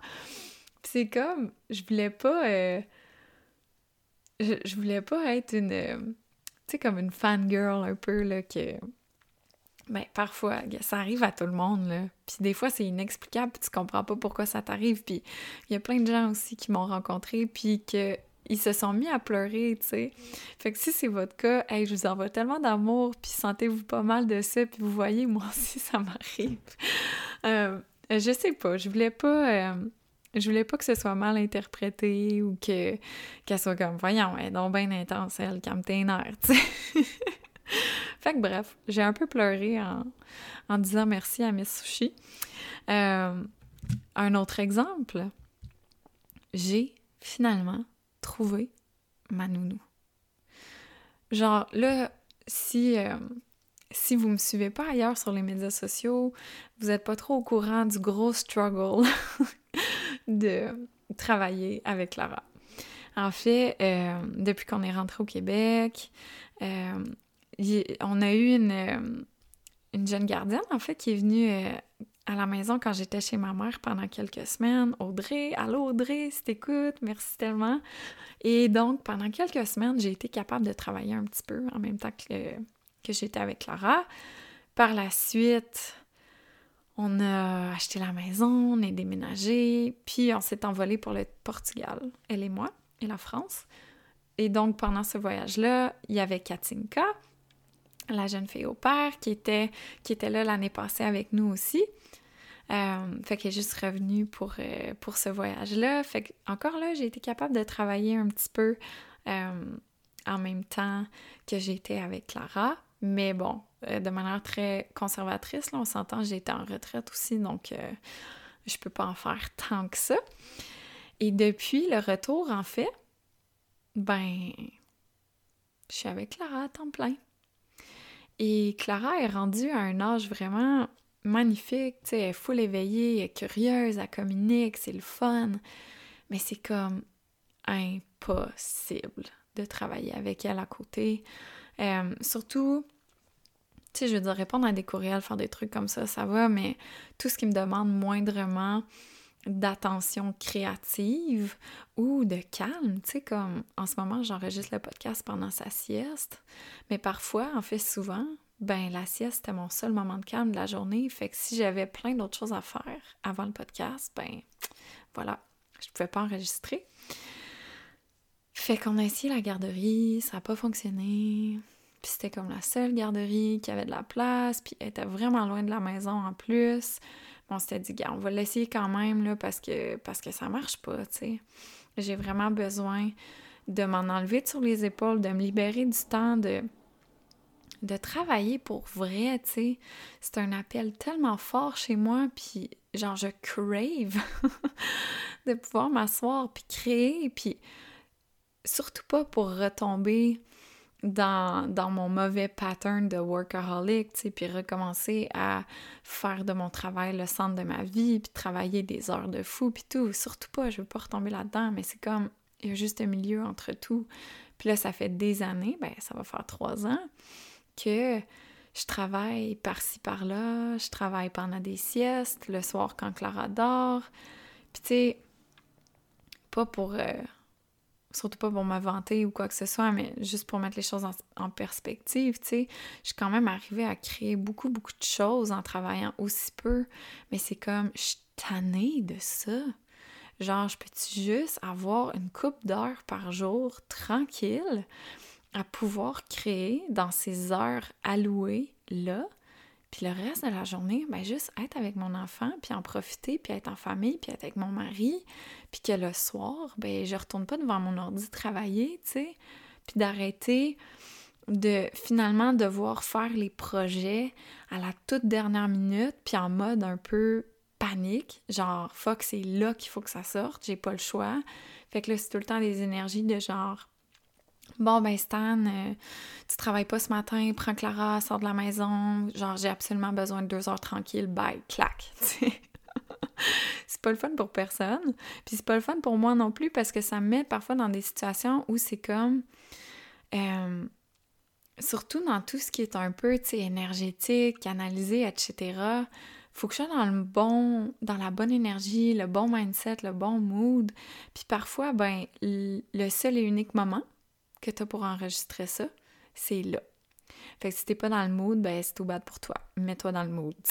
Puis c'est comme, je voulais pas... Euh, je, voulais pas être une... Euh, tu sais, comme une fangirl un peu, là, que... Ben, parfois, ça arrive à tout le monde, là. Puis des fois, c'est inexplicable, puis tu comprends pas pourquoi ça t'arrive. Puis il y a plein de gens aussi qui m'ont rencontré, puis que ils se sont mis à pleurer, tu sais. Fait que si c'est votre cas, hey, je vous envoie tellement d'amour, puis sentez-vous pas mal de ça, puis vous voyez, moi aussi, ça m'arrive. <laughs> Euh, je sais pas, je voulais pas... Euh, je voulais pas que ce soit mal interprété ou que qu'elle soit comme voyons, elle est bien intense, elle, calme tes nerfs, tu sais. <laughs> fait que bref, j'ai un peu pleuré en, en disant merci à Miss Sushi. Euh, un autre exemple, j'ai finalement trouver ma nounou. Genre, là, si, euh, si vous me suivez pas ailleurs sur les médias sociaux, vous êtes pas trop au courant du gros struggle <laughs> de travailler avec Lara. En fait, euh, depuis qu'on est rentré au Québec, euh, on a eu une, une jeune gardienne, en fait, qui est venue à la maison quand j'étais chez ma mère pendant quelques semaines. Audrey, allô Audrey, si t'écoutes, merci tellement. Et donc, pendant quelques semaines, j'ai été capable de travailler un petit peu en même temps que, que j'étais avec Clara. Par la suite, on a acheté la maison, on est déménagé, puis on s'est envolé pour le Portugal, elle et moi, et la France. Et donc, pendant ce voyage-là, il y avait Katinka, la jeune fille au père, qui était, qui était là l'année passée avec nous aussi. Euh, fait qu'elle est juste revenue pour, euh, pour ce voyage-là. Fait que, encore là, j'ai été capable de travailler un petit peu euh, en même temps que j'étais avec Clara. Mais bon, de manière très conservatrice, là, on s'entend, été en retraite aussi, donc je peux pas en faire <laughs> tant que ça. Et depuis le retour, en fait, ben, je suis avec Clara à temps plein. Et Clara est rendue à un âge vraiment magnifique, tu sais, elle est full éveillée, elle est curieuse, elle communique, c'est le fun. Mais c'est comme impossible de travailler avec elle à côté. Euh, surtout, tu sais, je veux dire, répondre à des courriels, faire des trucs comme ça, ça va, mais tout ce qui me demande moindrement d'attention créative ou de calme, tu sais, comme en ce moment, j'enregistre le podcast pendant sa sieste, mais parfois, en fait souvent, ben la sieste c'était mon seul moment de calme de la journée, fait que si j'avais plein d'autres choses à faire avant le podcast, ben voilà, je pouvais pas enregistrer. Fait qu'on a essayé la garderie, ça a pas fonctionné. Puis c'était comme la seule garderie qui avait de la place, puis elle était vraiment loin de la maison en plus on s'était dit, on va l'essayer quand même, là, parce que, parce que ça marche pas, tu sais. J'ai vraiment besoin de m'en enlever sur les épaules, de me libérer du temps, de, de travailler pour vrai, tu sais. C'est un appel tellement fort chez moi, puis genre, je crave <laughs> de pouvoir m'asseoir, puis créer, puis surtout pas pour retomber dans, mon mauvais pattern de workaholic, tu sais, puis recommencer à faire de mon travail le centre de ma vie, puis travailler des heures de fou, puis tout. Surtout pas, je veux pas retomber là-dedans, mais c'est comme, il y a juste un milieu entre tout. Puis là, ça fait des années, ben ça va faire trois ans, que je travaille par-ci, par-là, je travaille pendant des siestes, le soir quand Clara dort. Puis tu sais, pas pour... Euh, surtout pas pour m'avanter ou quoi que ce soit, mais juste pour mettre les choses en, perspective, tu sais, je suis quand même arrivée à créer beaucoup, beaucoup de choses en travaillant aussi peu, mais c'est comme, je suis tannée de ça. Genre, je peux-tu juste avoir une coupe d'heures par jour tranquille à pouvoir créer dans ces heures allouées là, puis le reste de la journée, ben juste être avec mon enfant, puis en profiter, puis être en famille, puis être avec mon mari, puis que le soir, ben je retourne pas devant mon ordi travailler, tu sais, puis d'arrêter de finalement devoir faire les projets à la toute dernière minute, puis en mode un peu panique, genre fuck, c'est là qu'il faut que ça sorte, j'ai pas le choix. Fait que là, c'est tout le temps des énergies de genre Bon, ben Stan, euh, tu travailles pas ce matin, prends Clara, sors de la maison, genre j'ai absolument besoin de deux heures tranquilles, bye, clac. <laughs> c'est pas le fun pour personne. Puis c'est pas le fun pour moi non plus parce que ça me met parfois dans des situations où c'est comme. Euh, surtout dans tout ce qui est un peu, énergétique, canalisé, etc. Faut que je sois dans le bon, dans la bonne énergie, le bon mindset, le bon mood. Puis parfois, ben, le seul et unique moment que tu as pour enregistrer ça, c'est là. Fait que si t'es pas dans le mood, ben c'est tout bad pour toi. Mets-toi dans le mood. <laughs>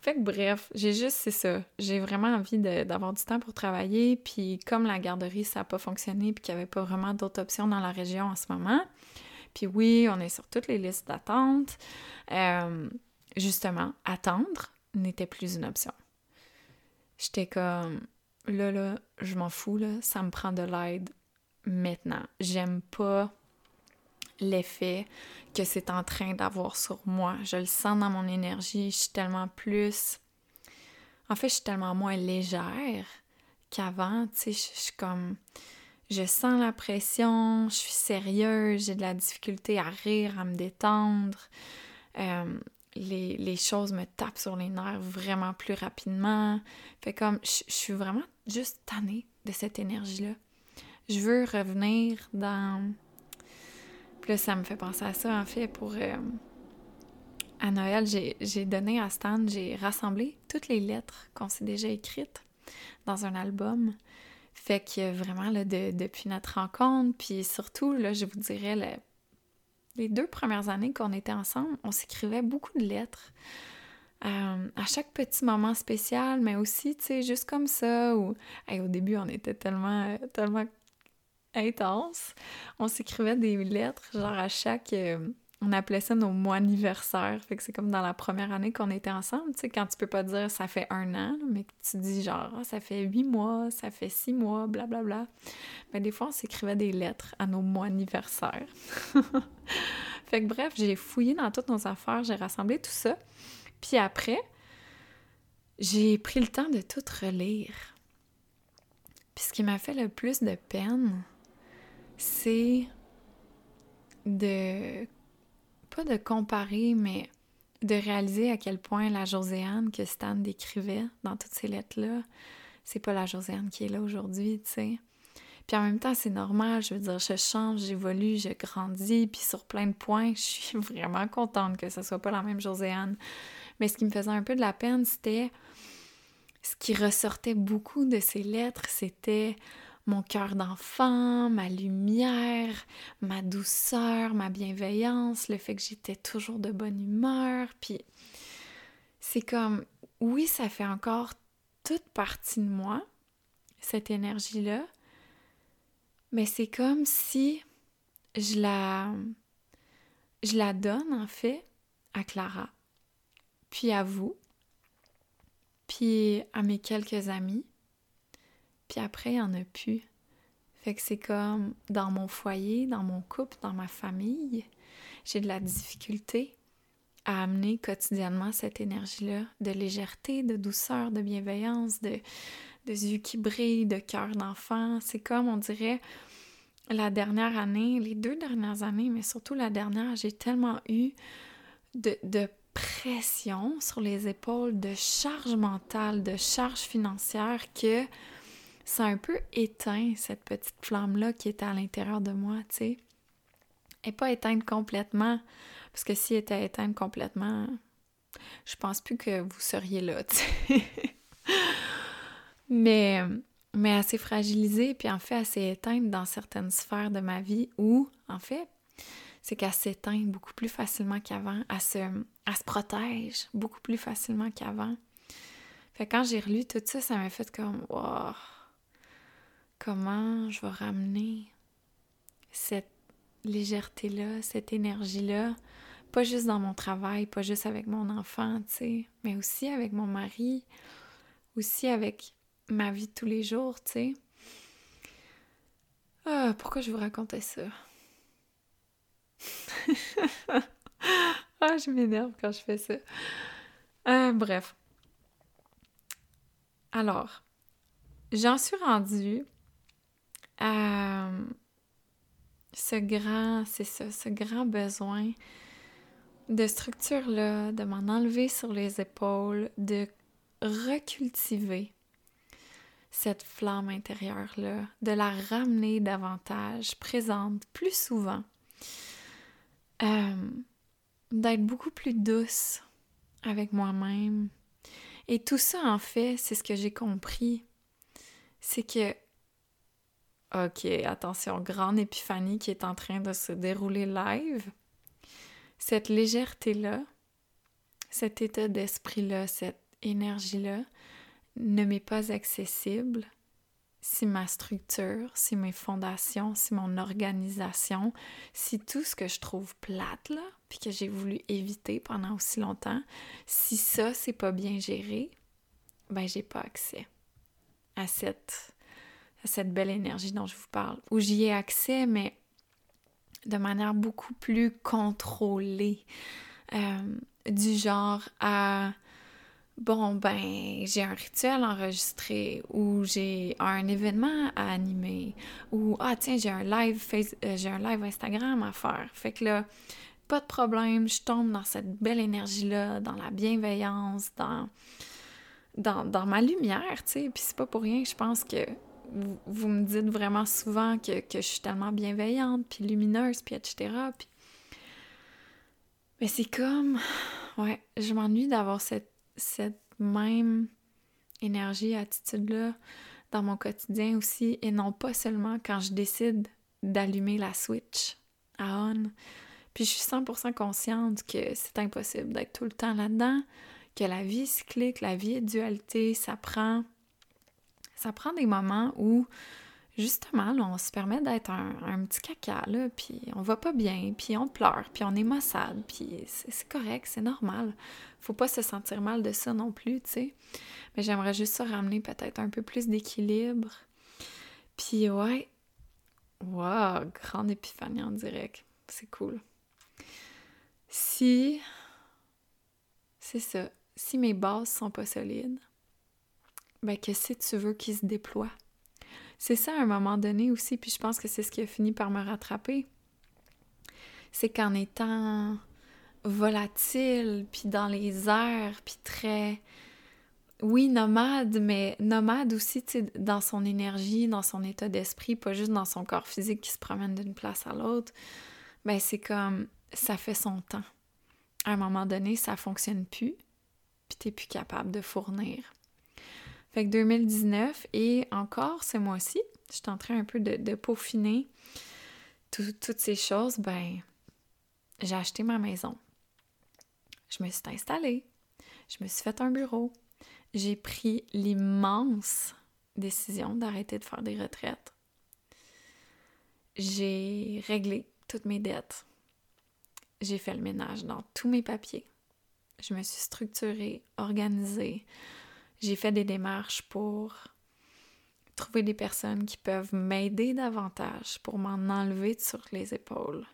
fait que bref, j'ai juste, c'est ça. J'ai vraiment envie d'avoir du temps pour travailler. Puis comme la garderie, ça n'a pas fonctionné, puis qu'il n'y avait pas vraiment d'autres options dans la région en ce moment. Puis oui, on est sur toutes les listes d'attente. Euh, justement, attendre n'était plus une option. J'étais comme, là, là, je m'en fous, là, ça me prend de l'aide maintenant. J'aime pas l'effet que c'est en train d'avoir sur moi. Je le sens dans mon énergie. Je suis tellement plus. En fait, je suis tellement moins légère qu'avant. Tu sais, je suis comme. Je sens la pression, je suis sérieuse, j'ai de la difficulté à rire, à me détendre. Euh, les, les, choses me tapent sur les nerfs vraiment plus rapidement. Fait comme, je, je suis vraiment juste tannée de cette énergie-là je veux revenir dans. Puis là, ça me fait penser à ça, en fait, pour. Euh, à Noël, j'ai donné à Stan, j'ai rassemblé toutes les lettres qu'on s'est déjà écrites dans un album. Fait que vraiment, là, depuis notre rencontre, puis surtout, là, je vous dirais, les deux premières années qu'on était ensemble, on s'écrivait beaucoup de lettres. Euh, à chaque petit moment spécial, mais aussi, tu sais, juste comme ça, ou au début, on était tellement, tellement intense. On s'écrivait des lettres, genre à chaque. Euh, on appelait ça nos mois anniversaires. Fait que c'est comme dans la première année qu'on était ensemble, tu sais, quand tu peux pas dire ça fait un an, mais que tu dis genre ah, ça fait huit mois, ça fait six mois, blablabla. Bla, bla. Mais des fois, on s'écrivait des lettres à nos mois anniversaires. <laughs> fait que bref, j'ai fouillé dans toutes nos affaires, j'ai rassemblé tout ça. Puis après, j'ai pris le temps de tout relire. Puis ce qui m'a fait le plus de peine, c'est de pas de comparer, mais de réaliser à quel point la Joséanne que Stan décrivait dans toutes ces lettres-là, c'est pas la Joséanne qui est là aujourd'hui, tu sais. Puis en même temps, c'est normal, je veux dire, je change, j'évolue, je grandis, puis sur plein de points, <laughs> je suis vraiment contente que ce soit pas la même Joséanne. Mais ce qui me faisait un peu de la peine, c'était ce qui ressortait beaucoup de ces lettres, c'était mon cœur d'enfant, ma lumière, ma douceur, ma bienveillance, le fait que j'étais toujours de bonne humeur. Puis c'est comme, oui, ça fait encore toute partie de moi, cette énergie-là, mais c'est comme si je la, je la donne en fait à Clara, puis à vous, puis à mes quelques amis, puis après, il n'y en a plus. Fait que c'est comme dans mon foyer, dans mon couple, dans ma famille, j'ai de la difficulté à amener quotidiennement cette énergie-là de légèreté, de douceur, de bienveillance, de, de yeux qui brillent, de cœur d'enfant. C'est comme, on dirait, la dernière année, les deux dernières années, mais surtout la dernière, j'ai tellement eu de, de pression sur les épaules, de charge mentale, de charge financière que ça a un peu éteint cette petite flamme-là qui était à l'intérieur de moi, tu sais. Et pas éteinte complètement, parce que si elle était éteinte complètement, je pense plus que vous seriez là, tu sais. <laughs> mais, mais assez fragilisée, puis en fait assez éteinte dans certaines sphères de ma vie où, en fait, c'est qu'elle s'éteint beaucoup plus facilement qu'avant, elle se, elle se protège beaucoup plus facilement qu'avant. Fait quand j'ai relu tout ça, ça m'a fait comme, wow, comment je vais ramener cette légèreté-là, cette énergie-là, pas juste dans mon travail, pas juste avec mon enfant, tu sais, mais aussi avec mon mari, aussi avec ma vie de tous les jours, tu sais. Ah, pourquoi je vous racontais ça? <laughs> ah, je m'énerve quand je fais ça. Euh, bref. Alors, j'en suis rendue à ce grand, c'est ça, ce grand besoin de structure-là, de m'en enlever sur les épaules, de recultiver cette flamme intérieure-là, de la ramener davantage, présente plus souvent, euh, d'être beaucoup plus douce avec moi-même. Et tout ça, en fait, c'est ce que j'ai compris. C'est que, ok, attention, grande épiphanie qui est en train de se dérouler live. Cette légèreté-là, cet état d'esprit-là, cette énergie-là, ne m'est pas accessible si ma structure, si mes fondations, si mon organisation, si tout ce que je trouve plate là, puis que j'ai voulu éviter pendant aussi longtemps, si ça c'est pas bien géré, ben j'ai pas accès à cette à cette belle énergie dont je vous parle. Ou j'y ai accès mais de manière beaucoup plus contrôlée, euh, du genre à bon, ben, j'ai un rituel enregistré ou j'ai un événement à animer ou ah tiens, j'ai un live euh, j'ai un live Instagram à faire. Fait que là, pas de problème, je tombe dans cette belle énergie-là, dans la bienveillance, dans, dans, ma lumière, tu sais. Puis c'est pas pour rien que je pense que vous, me dites vraiment souvent que, je suis tellement bienveillante, puis lumineuse, puis etc. Mais c'est comme... Ouais, je m'ennuie d'avoir cette même énergie, attitude-là dans mon quotidien aussi, et non pas seulement quand je décide d'allumer la switch à on. Puis je suis 100% consciente que c'est impossible d'être tout le temps là-dedans, que la vie cyclique, la vie est dualité, ça prend, ça prend des moments où justement, on se permet d'être un, petit caca, là, puis on va pas bien, puis on pleure, puis on est maussade, puis c'est correct, c'est normal. Faut pas se sentir mal de ça non plus, tu sais. Mais j'aimerais juste ça ramener peut-être un peu plus d'équilibre. Puis ouais, wow, grande épiphanie en direct, c'est cool. Si, c'est ça, si mes bases sont pas solides, ben que si tu veux qu'ils se déploient c'est ça à un moment donné aussi, puis je pense que c'est ce qui a fini par me rattraper. C'est qu'en étant volatile, puis dans les airs, puis très, oui, nomade, mais nomade aussi, tu sais, dans son énergie, dans son état d'esprit, pas juste dans son corps physique qui se promène d'une place à l'autre, ben c'est comme, ça fait son temps. À un moment donné, ça fonctionne plus, puis t'es plus capable de fournir. Fait que 2019 et encore ce mois-ci, je suis en train un peu de, peaufiner toutes ces choses. Ben, j'ai acheté ma maison. Je me suis installée. Je me suis fait un bureau. J'ai pris l'immense décision d'arrêter de faire des retraites. J'ai réglé toutes mes dettes. J'ai fait le ménage dans tous mes papiers. Je me suis structurée, organisée. J'ai fait des démarches pour trouver des personnes qui peuvent m'aider davantage, pour m'en enlever sur les épaules.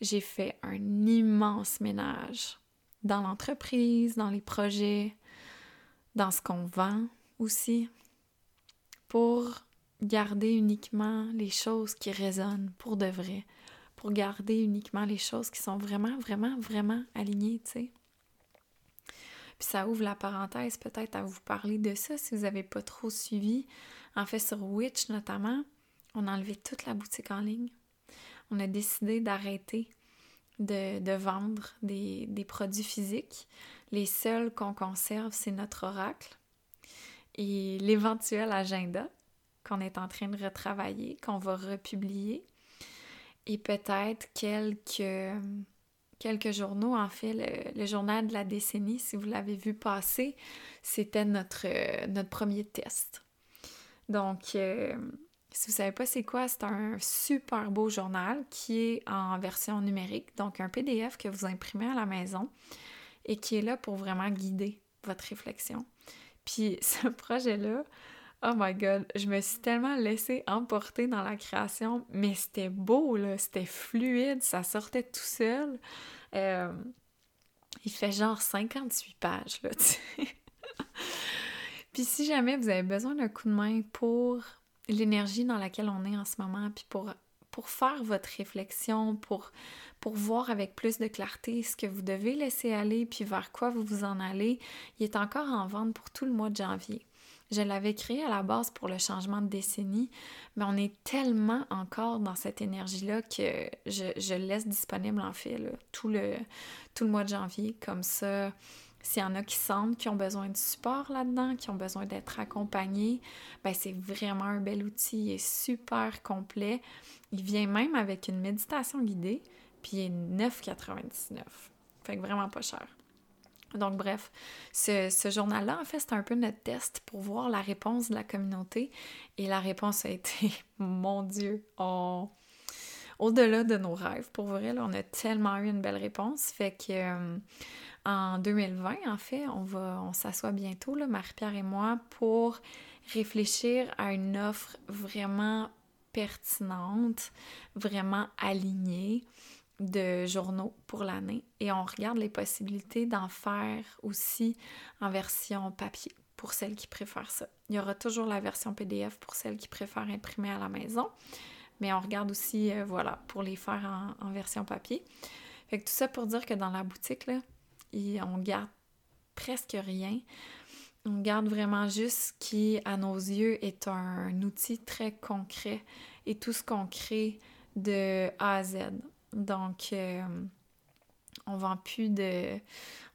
J'ai fait un immense ménage dans l'entreprise, dans les projets, dans ce qu'on vend aussi, pour garder uniquement les choses qui résonnent pour de vrai, pour garder uniquement les choses qui sont vraiment, vraiment, vraiment alignées, tu sais. Puis ça ouvre la parenthèse peut-être à vous parler de ça si vous n'avez pas trop suivi. En fait, sur Witch notamment, on a enlevé toute la boutique en ligne. On a décidé d'arrêter de, vendre des, des, produits physiques. Les seuls qu'on conserve, c'est notre oracle et l'éventuel agenda qu'on est en train de retravailler, qu'on va republier. Et peut-être quelques quelques journaux. En fait, le, journal de la décennie, si vous l'avez vu passer, c'était notre, euh, premier test. Donc, euh, si vous ne savez pas c'est quoi, c'est un super beau journal qui est en version numérique, donc un PDF que vous imprimez à la maison et qui est là pour vraiment guider votre réflexion. Puis <laughs> ce projet-là Oh my god, je me suis tellement laissée emporter dans la création, mais c'était beau, là, c'était fluide, ça sortait tout seul. Euh, il fait genre 58 pages, là, <laughs> puis si jamais vous avez besoin d'un coup de main pour l'énergie dans laquelle on est en ce moment, puis pour, pour faire votre réflexion, pour, pour voir avec plus de clarté ce que vous devez laisser aller, puis vers quoi vous vous en allez, il est encore en vente pour tout le mois de janvier. Je l'avais créé à la base pour le changement de décennie, mais on est tellement encore dans cette énergie-là que je, laisse disponible en fait tout, le, tout le mois de janvier. Comme ça, s'il y en a qui sentent, qui ont besoin de support là-dedans, qui ont besoin d'être accompagnés, ben c'est vraiment un bel outil. Il est super complet. Il vient même avec une méditation guidée, puis il est 9,99. Fait vraiment pas cher. Donc bref, ce, journal-là, en fait, c'est un peu notre test pour voir la réponse de la communauté. Et la réponse a été, <laughs> mon Dieu, au-delà de nos rêves. Pour vrai, on a tellement eu une belle réponse. Fait que euh, en 2020, en fait, on va, on s'assoit bientôt, Marie-Pierre et moi, pour réfléchir à une offre vraiment pertinente, vraiment alignée de journaux pour l'année et on regarde les possibilités d'en faire aussi en version papier pour celles qui préfèrent ça. Il y aura toujours la version PDF pour celles qui préfèrent imprimer à la maison, mais on regarde aussi, euh, voilà, pour les faire en, version papier. Fait tout ça pour dire que dans la boutique, là, on garde presque rien. On garde vraiment juste ce qui, à nos yeux, est un outil très concret et tout ce qu'on crée de A à Z. Donc, euh, on vend plus de...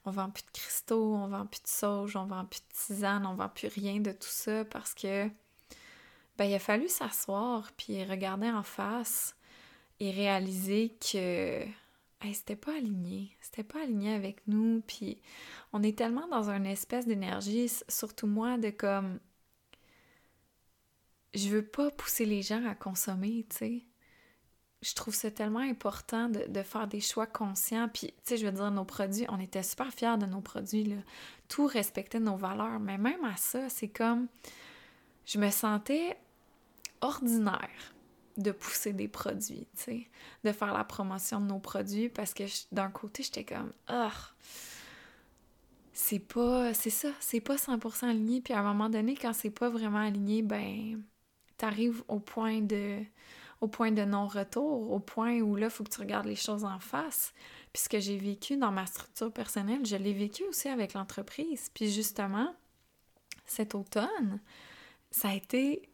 On vend plus de cristaux, on vend plus de sauge, on vend plus de tisane, on vend plus rien de tout ça parce que ben, il a fallu s'asseoir puis regarder en face et réaliser que c'était pas aligné, c'était pas aligné avec nous puis on est tellement dans une espèce d'énergie surtout moi de comme je veux pas pousser les gens à consommer, tu sais je trouve ça tellement important de, faire des choix conscients. Puis, tu sais, je veux dire, nos produits, on était super fiers de nos produits, là. Tout respectait nos valeurs. Mais même à ça, c'est comme. Je me sentais ordinaire de pousser des produits, tu sais, de faire la promotion de nos produits parce que d'un côté, j'étais comme, ah, c'est pas, c'est ça, c'est pas 100% aligné. Puis à un moment donné, quand c'est pas vraiment aligné, ben, t'arrives au point de au point de non-retour, au point où là, il faut que tu regardes les choses en face. Puis ce que j'ai vécu dans ma structure personnelle, je l'ai vécu aussi avec l'entreprise. Puis justement, cet automne, ça a été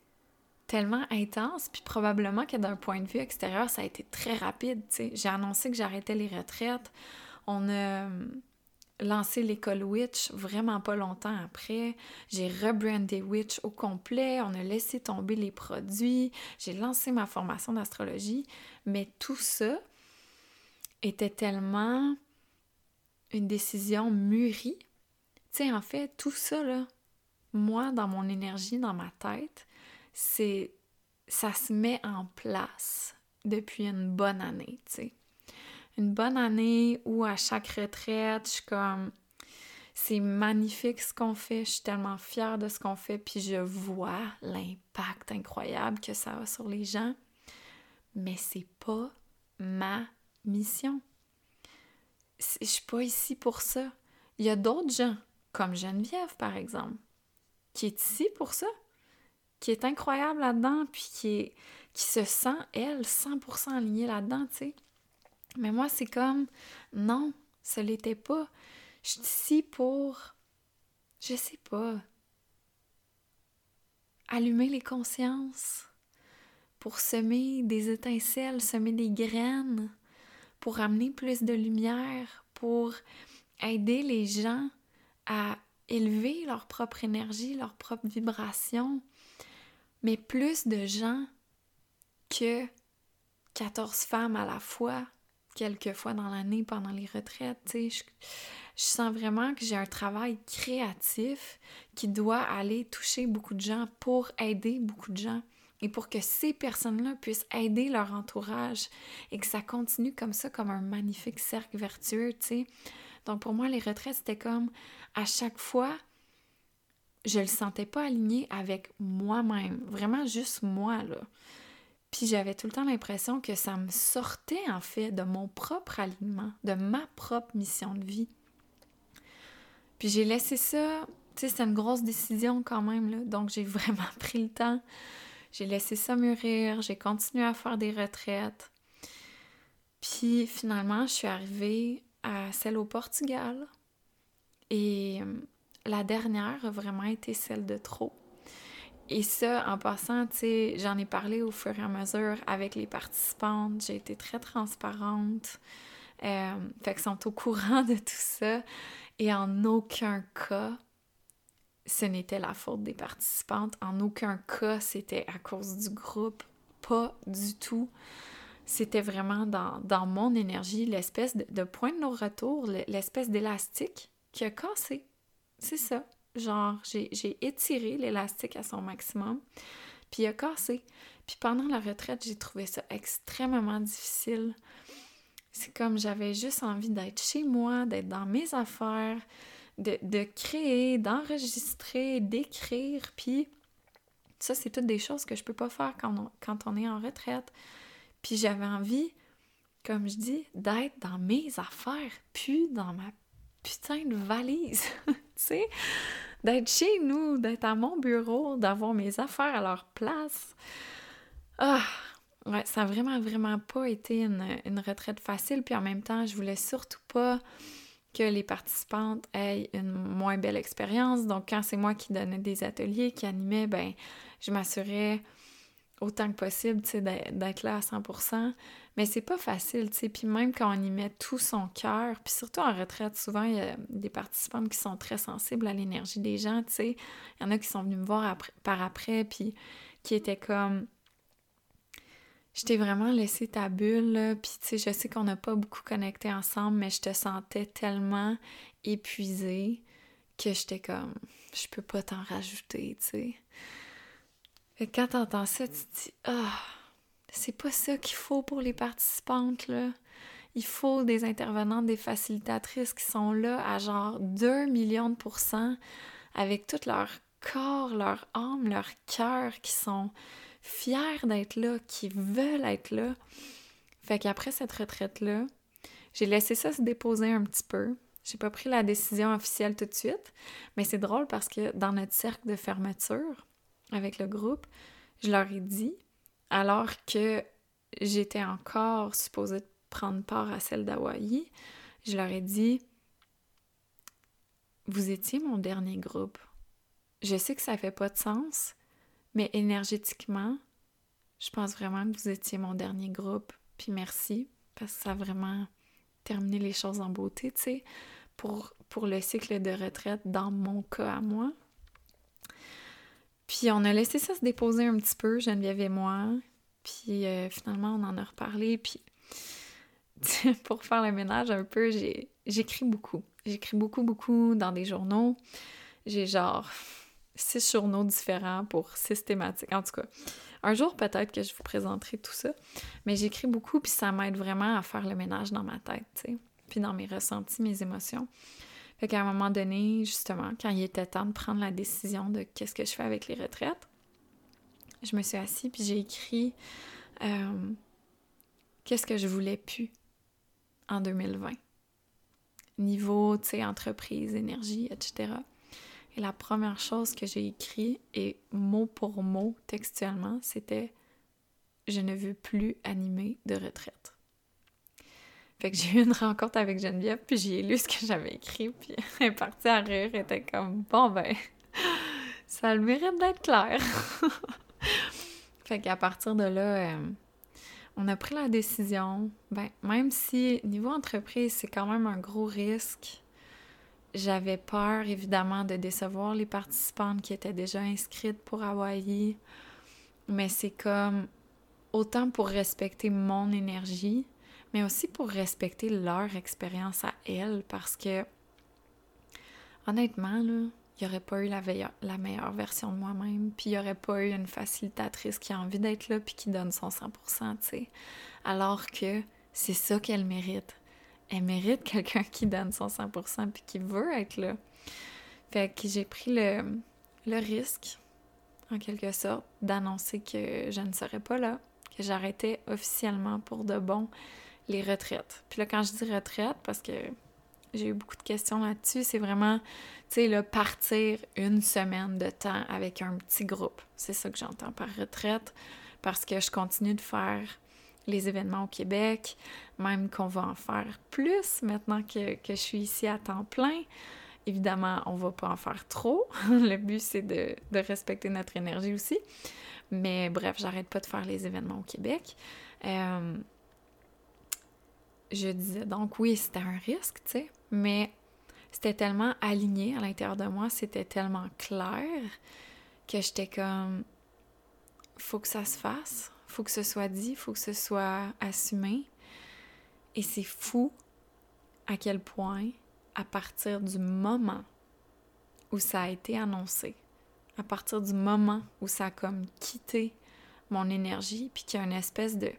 tellement intense, puis probablement que d'un point de vue extérieur, ça a été très rapide. J'ai annoncé que j'arrêtais les retraites. On a lancé l'école Witch vraiment pas longtemps après. J'ai rebrandé Witch au complet. On a laissé tomber les produits. J'ai lancé ma formation d'astrologie. Mais tout ça était tellement une décision mûrie. Tu sais, en fait, tout ça, là, moi, dans mon énergie, dans ma tête, c'est. ça se met en place depuis une bonne année, tu sais une bonne année où à chaque retraite, je suis comme c'est magnifique ce qu'on fait, je suis tellement fière de ce qu'on fait, puis je vois l'impact incroyable que ça a sur les gens. Mais c'est pas ma mission. Je suis pas ici pour ça. Il y a d'autres gens, comme Geneviève par exemple, qui est ici pour ça, qui est incroyable là-dedans, puis qui, qui se sent, elle, 100% alignée là-dedans, tu sais. Mais moi, c'est comme, non, ce l'était pas. Je suis ici pour, je sais pas, allumer les consciences, pour semer des étincelles, semer des graines, pour amener plus de lumière, pour aider les gens à élever leur propre énergie, leur propre vibration, mais plus de gens que 14 femmes à la fois quelques fois dans l'année pendant les retraites. Je, je sens vraiment que j'ai un travail créatif qui doit aller toucher beaucoup de gens pour aider beaucoup de gens et pour que ces personnes-là puissent aider leur entourage et que ça continue comme ça, comme un magnifique cercle vertueux, tu sais. Donc pour moi, les retraites, c'était comme à chaque fois je le sentais pas aligné avec moi-même, vraiment juste moi, là. Puis j'avais tout le temps l'impression que ça me sortait en fait de mon propre alignement, de ma propre mission de vie. Puis j'ai laissé ça, tu sais, c'était une grosse décision quand même, là. Donc j'ai <laughs> vraiment pris le temps. J'ai laissé ça mûrir, j'ai continué à faire des retraites. Puis finalement, je suis arrivée à celle au Portugal. Et euh, la dernière a vraiment été celle de trop. Et ça, en passant, tu sais, j'en ai parlé au fur et à mesure avec les participantes. J'ai été très transparente. Euh, fait qu'ils sont au courant de tout ça. Et en aucun cas, ce n'était la faute des participantes. En aucun cas, c'était à cause du groupe. Pas du tout. C'était vraiment dans, mon énergie, l'espèce de, de point de nos retours, l'espèce d'élastique qui a cassé. C'est ça. Genre, j'ai étiré l'élastique à son maximum, puis il a cassé. Puis pendant la retraite, j'ai trouvé ça extrêmement difficile. C'est comme j'avais juste envie d'être chez moi, d'être dans mes affaires, de, de créer, d'enregistrer, d'écrire. Puis ça, c'est toutes des choses que je peux pas faire quand on, quand on est en retraite. Puis j'avais envie, comme je dis, d'être dans mes affaires, puis dans ma putain de valise, <laughs> sais, d'être chez nous, d'être à mon bureau, d'avoir mes affaires à leur place. Ah, ouais, ça a vraiment, vraiment pas été une, retraite facile, puis en même temps, je voulais surtout pas que les participantes aient une moins belle expérience. Donc, quand c'est moi qui donnais des ateliers, qui animais, ben, je m'assurais autant que possible, tu sais, d'être là à 100%. Mais c'est pas facile, tu sais. Puis même quand on y met tout son cœur, puis surtout en retraite, souvent, il y a des participantes qui sont très sensibles à l'énergie des gens, tu sais. Il y en a qui sont venus me voir par après, puis qui étaient comme... Je t'ai vraiment laissé ta bulle, là, puis tu sais, je sais qu'on n'a pas beaucoup connecté ensemble, mais je te sentais tellement épuisée que j'étais comme... Je peux pas t'en rajouter, tu sais. Et quand t'entends ça, tu te dis Ah, c'est pas ça qu'il faut pour les participantes. Il faut des intervenantes, des facilitatrices qui sont là à genre 2 millions de pourcents avec tout leur corps, leur âme, leur cœur, qui sont fiers d'être là, qui veulent être là. Fait qu'après cette retraite-là, j'ai laissé ça se déposer un petit peu. J'ai pas pris la décision officielle tout de suite, mais c'est drôle parce que dans notre cercle de fermeture, avec le groupe, je leur ai dit, alors que j'étais encore supposée prendre part à celle d'Hawaï, je leur ai dit, vous étiez mon dernier groupe. Je sais que ça fait pas de sens, mais énergétiquement, je pense vraiment que vous étiez mon dernier groupe. Puis merci, parce que ça a vraiment terminé les choses en beauté, tu sais, pour, pour le cycle de retraite dans mon cas à moi. Puis on a laissé ça se déposer un petit peu, Geneviève et moi. Puis euh, finalement, on en a reparlé. Puis <laughs> pour faire le ménage un peu, j'écris beaucoup. J'écris beaucoup, beaucoup dans des journaux. J'ai genre six journaux différents pour systématique. En tout cas, un jour peut-être que je vous présenterai tout ça. Mais j'écris beaucoup, puis ça m'aide vraiment à faire le ménage dans ma tête, tu sais. Puis dans mes ressentis, mes émotions. Fait qu'à un moment donné, justement, quand il était temps de prendre la décision de qu'est-ce que je fais avec les retraites, je me suis assise puis j'ai écrit euh, qu'est-ce que je voulais plus en 2020. Niveau, tu sais, entreprise, énergie, etc. Et la première chose que j'ai écrit, et mot pour mot, textuellement, c'était Je ne veux plus animer de retraite. Fait que j'ai eu une rencontre avec Geneviève, puis j'ai lu ce que j'avais écrit, puis <laughs> elle est partie à rire, elle était comme « Bon ben, <laughs> ça a le mérite d'être clair! <laughs> » Fait qu'à partir de là, euh, on a pris la décision, ben, même si niveau entreprise, c'est quand même un gros risque, j'avais peur évidemment de décevoir les participantes qui étaient déjà inscrites pour Hawaï, mais c'est comme autant pour respecter mon énergie, mais aussi pour respecter leur expérience à elles parce que honnêtement, il n'y aurait pas eu la, la meilleure version de moi-même, puis il n'y aurait pas eu une facilitatrice qui a envie d'être là puis qui donne son 100%, tu sais. Alors que c'est ça qu'elle mérite. Elle mérite quelqu'un qui donne son 100% puis qui veut être là. Fait que j'ai pris le, le risque, en quelque sorte, d'annoncer que je ne serais pas là, que j'arrêtais officiellement pour de bon les retraites. Puis là, quand je dis retraite, parce que j'ai eu beaucoup de questions là-dessus, c'est vraiment, tu sais, le partir une semaine de temps avec un petit groupe. C'est ça que j'entends par retraite, parce que je continue de faire les événements au Québec, même qu'on va en faire plus maintenant que, je suis ici à temps plein. Évidemment, on va pas en faire trop. <laughs> Le but, c'est de, de, respecter notre énergie aussi. Mais bref, j'arrête pas de faire les événements au Québec. Euh, je disais donc oui, c'était un risque, tu sais, mais c'était tellement aligné à l'intérieur de moi, c'était tellement clair que j'étais comme faut que ça se fasse, faut que ce soit dit, faut que ce soit assumé. Et c'est fou à quel point, à partir du moment où ça a été annoncé, à partir du moment où ça a comme quitté mon énergie, puis qu'il y a une espèce de,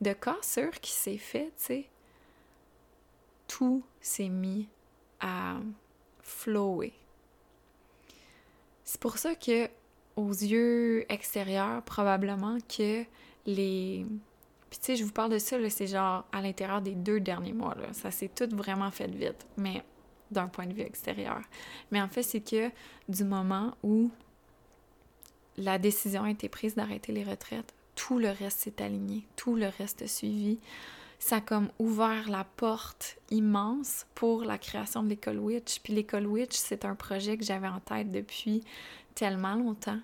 de cassure qui s'est faite, tu sais, tout s'est mis à flower. C'est pour ça que, aux yeux extérieurs, probablement que les. Puis tu sais, je vous parle de ça, c'est genre à l'intérieur des deux derniers mois. Ça s'est tout vraiment fait vite, mais d'un point de vue extérieur. Mais en fait, c'est que du moment où la décision a été prise d'arrêter les retraites, tout le reste s'est aligné, tout le reste a suivi ça a comme ouvert la porte immense pour la création de l'école Witch. Puis l'école Witch, c'est un projet que j'avais en tête depuis tellement longtemps,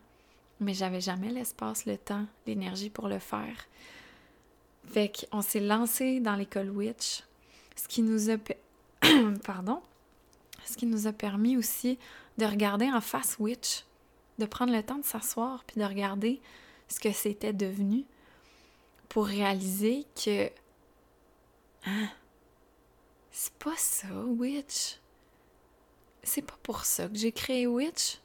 mais j'avais jamais l'espace, le temps, l'énergie pour le faire. Fait qu'on s'est lancé dans l'école Witch, ce qui nous a <coughs> pardon, ce qui nous a permis aussi de regarder en face Witch, de prendre le temps de s'asseoir puis de regarder ce que c'était devenu pour réaliser que C'est pas ça, Witch. C'est pas pour ça que j'ai créé Witch.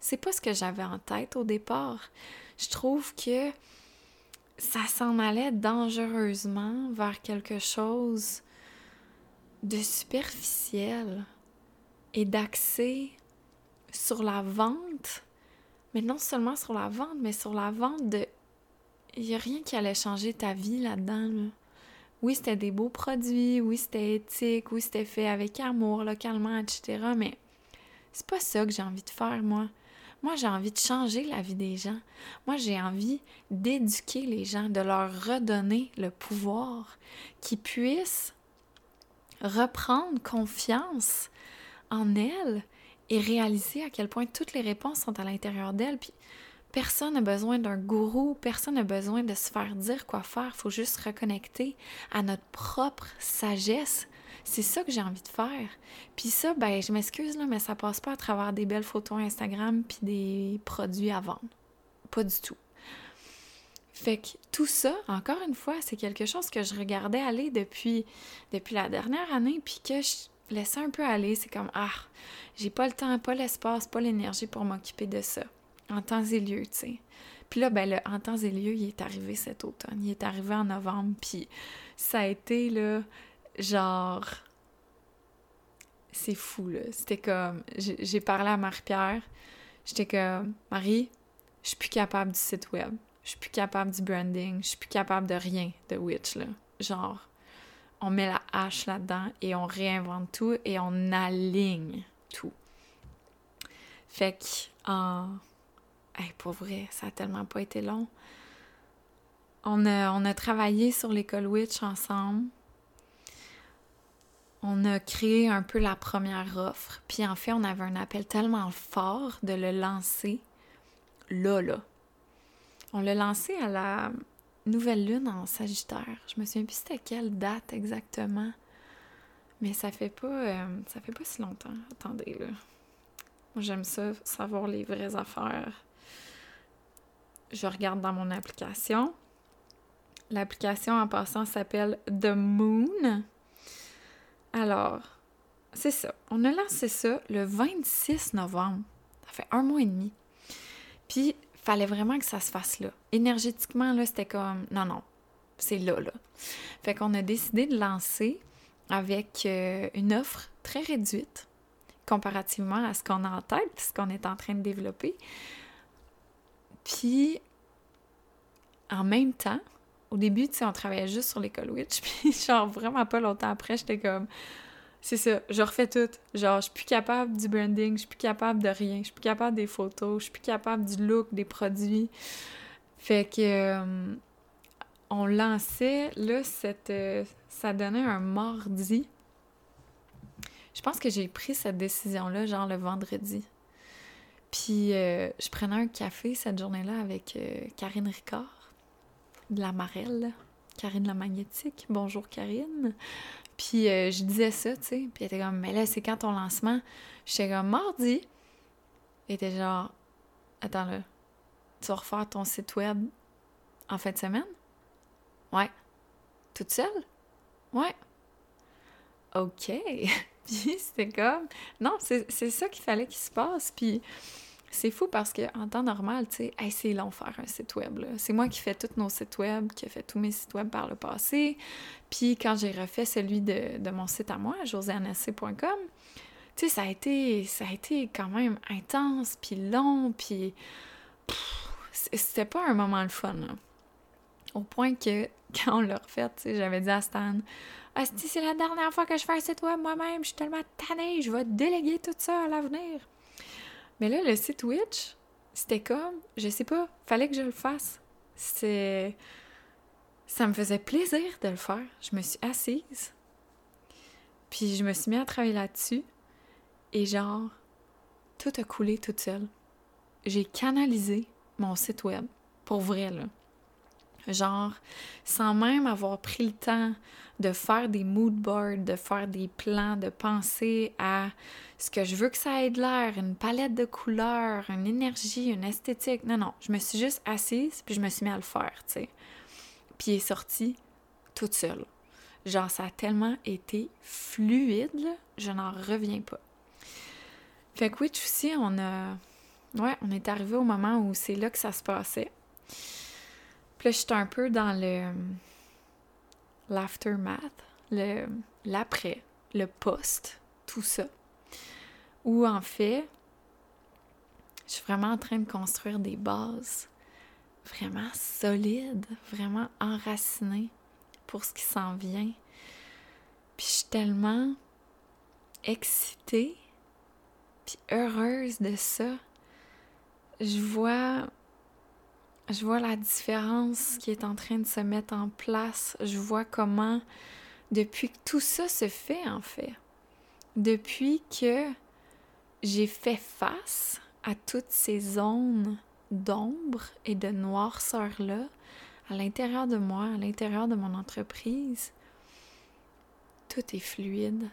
C'est pas ce que j'avais en tête au départ. Je trouve que ça s'en allait dangereusement vers quelque chose de superficiel et d'accès sur la vente, mais non seulement sur la vente, mais sur la vente de... Il n'y a rien qui allait changer ta vie là-dedans. Là. Oui, c'était des beaux produits, oui, c'était éthique, oui, c'était fait avec amour, localement, etc. Mais c'est pas ça que j'ai envie de faire, moi. Moi, j'ai envie de changer la vie des gens. Moi, j'ai envie d'éduquer les gens, de leur redonner le pouvoir, qu'ils puissent reprendre confiance en elles et réaliser à quel point toutes les réponses sont à l'intérieur d'elles. Puis Personne n'a besoin d'un gourou, personne n'a besoin de se faire dire quoi faire. Il faut juste reconnecter à notre propre sagesse. C'est ça que j'ai envie de faire. Puis ça, ben, je m'excuse, mais ça passe pas à travers des belles photos Instagram puis des produits à vendre. Pas du tout. Fait que tout ça, encore une fois, c'est quelque chose que je regardais aller depuis, depuis la dernière année, puis que je laissais un peu aller. C'est comme, ah, j'ai pas le temps, pas l'espace, pas l'énergie pour m'occuper de ça en temps et lieu, tu sais. Puis là, ben, le en temps et lieu, il est arrivé cet automne. Il est arrivé en novembre, puis ça a été, là, genre... C'est fou, là. C'était comme... J'ai parlé à Marie-Pierre, j'étais comme, Marie, je suis plus capable du site web, je suis plus capable du branding, je suis plus capable de rien de Witch, là. Genre, on met la hache là-dedans et on réinvente tout et on aligne tout. Fait que, en Hey, pour vrai, ça a tellement pas été long. On a, travaillé sur l'école Witch ensemble. On a créé un peu la première offre. Puis en fait, on avait un appel tellement fort de le lancer là, là. On l'a lancé à la nouvelle lune en Sagittaire. Je me souviens plus c'était quelle date exactement. Mais ça fait pas euh, ça fait pas si longtemps. Attendez là. Moi j'aime ça, savoir les vraies affaires je regarde dans mon application. L'application en passant s'appelle The Moon. Alors, c'est ça. On a lancé ça le 26 novembre. Ça fait un mois et demi. Puis, il fallait vraiment que ça se fasse là. Énergétiquement, là, c'était comme, non, non, c'est là, là. Fait qu'on a décidé de lancer avec euh, une offre très réduite comparativement à ce qu'on a en tête, ce qu'on est en train de développer. Puis, en même temps, au début, tu sais, on travaillait juste sur l'école Witch, <laughs> puis genre vraiment pas longtemps après, j'étais comme c'est ça, je refais tout. Genre, je suis plus capable du branding, je suis plus capable de rien, je suis plus capable des photos, je suis plus capable du look, des produits. Fait que euh, on lançait là cette euh, ça donnait un mardi. Je pense que j'ai pris cette décision là genre le vendredi. Puis euh, je prenais un café cette journée-là avec Karine Ricard de la Marelle. Karine la Magnétique. Bonjour Karine. Puis euh, je disais ça, tu sais. Puis elle était comme, mais là, c'est quand ton lancement? J'étais comme, mardi. Elle était genre, attends là, tu vas refaire ton site web en fin de semaine? Ouais. Toute seule? Ouais. OK. <laughs> puis c'était comme, non, c'est ça qu'il fallait qu'il se passe. Puis c'est fou parce qu'en temps normal, tu sais, c'est long faire un site web. C'est moi qui fais tous nos sites web, qui ai fait tous mes sites web par le passé. Puis quand j'ai refait celui de, mon site à moi, josianessé.com, tu sais, ça a été ça a été quand même intense, puis long, puis c'était pas un moment le fun. Au point que <laughs> quand on l'a refait, j'avais dit à Stan, c'est la dernière fois que je fais un site web moi-même, je suis tellement tannée, je vais déléguer tout ça à l'avenir. Mais là, le site Witch, c'était comme, je sais pas, fallait que je le fasse. C'est. Ça me faisait plaisir de le faire. Je me suis assise. Puis je me suis mis à travailler là-dessus. Et genre, tout a coulé toute seule. J'ai canalisé mon site web. Pour vrai, là. Genre, sans même avoir pris le temps de faire des mood boards, de faire des plans, de penser à ce que je veux que ça ait de l'air, une palette de couleurs, une énergie, une esthétique. Non, non, je me suis juste assise puis je me suis mis à le faire, tu sais. Puis il est sorti toute seule. Genre, ça a tellement été fluide, je n'en reviens pas. Fait que oui, aussi, on a... Ouais, on est arrivé au moment où c'est là que ça se passait. Puis là, j'étais un peu dans le l'aftermath, le l'après, le post, tout ça. Où en fait, je suis vraiment en train de construire des bases vraiment solides, vraiment enracinées pour ce qui s'en vient. Puis je suis tellement excitée, puis heureuse de ça. Je vois je vois la différence qui est en train de se mettre en place. Je vois comment, depuis que tout ça se fait, en fait, depuis que j'ai fait face à toutes ces zones d'ombre et de noirceur-là, à l'intérieur de moi, à l'intérieur de mon entreprise, tout est fluide.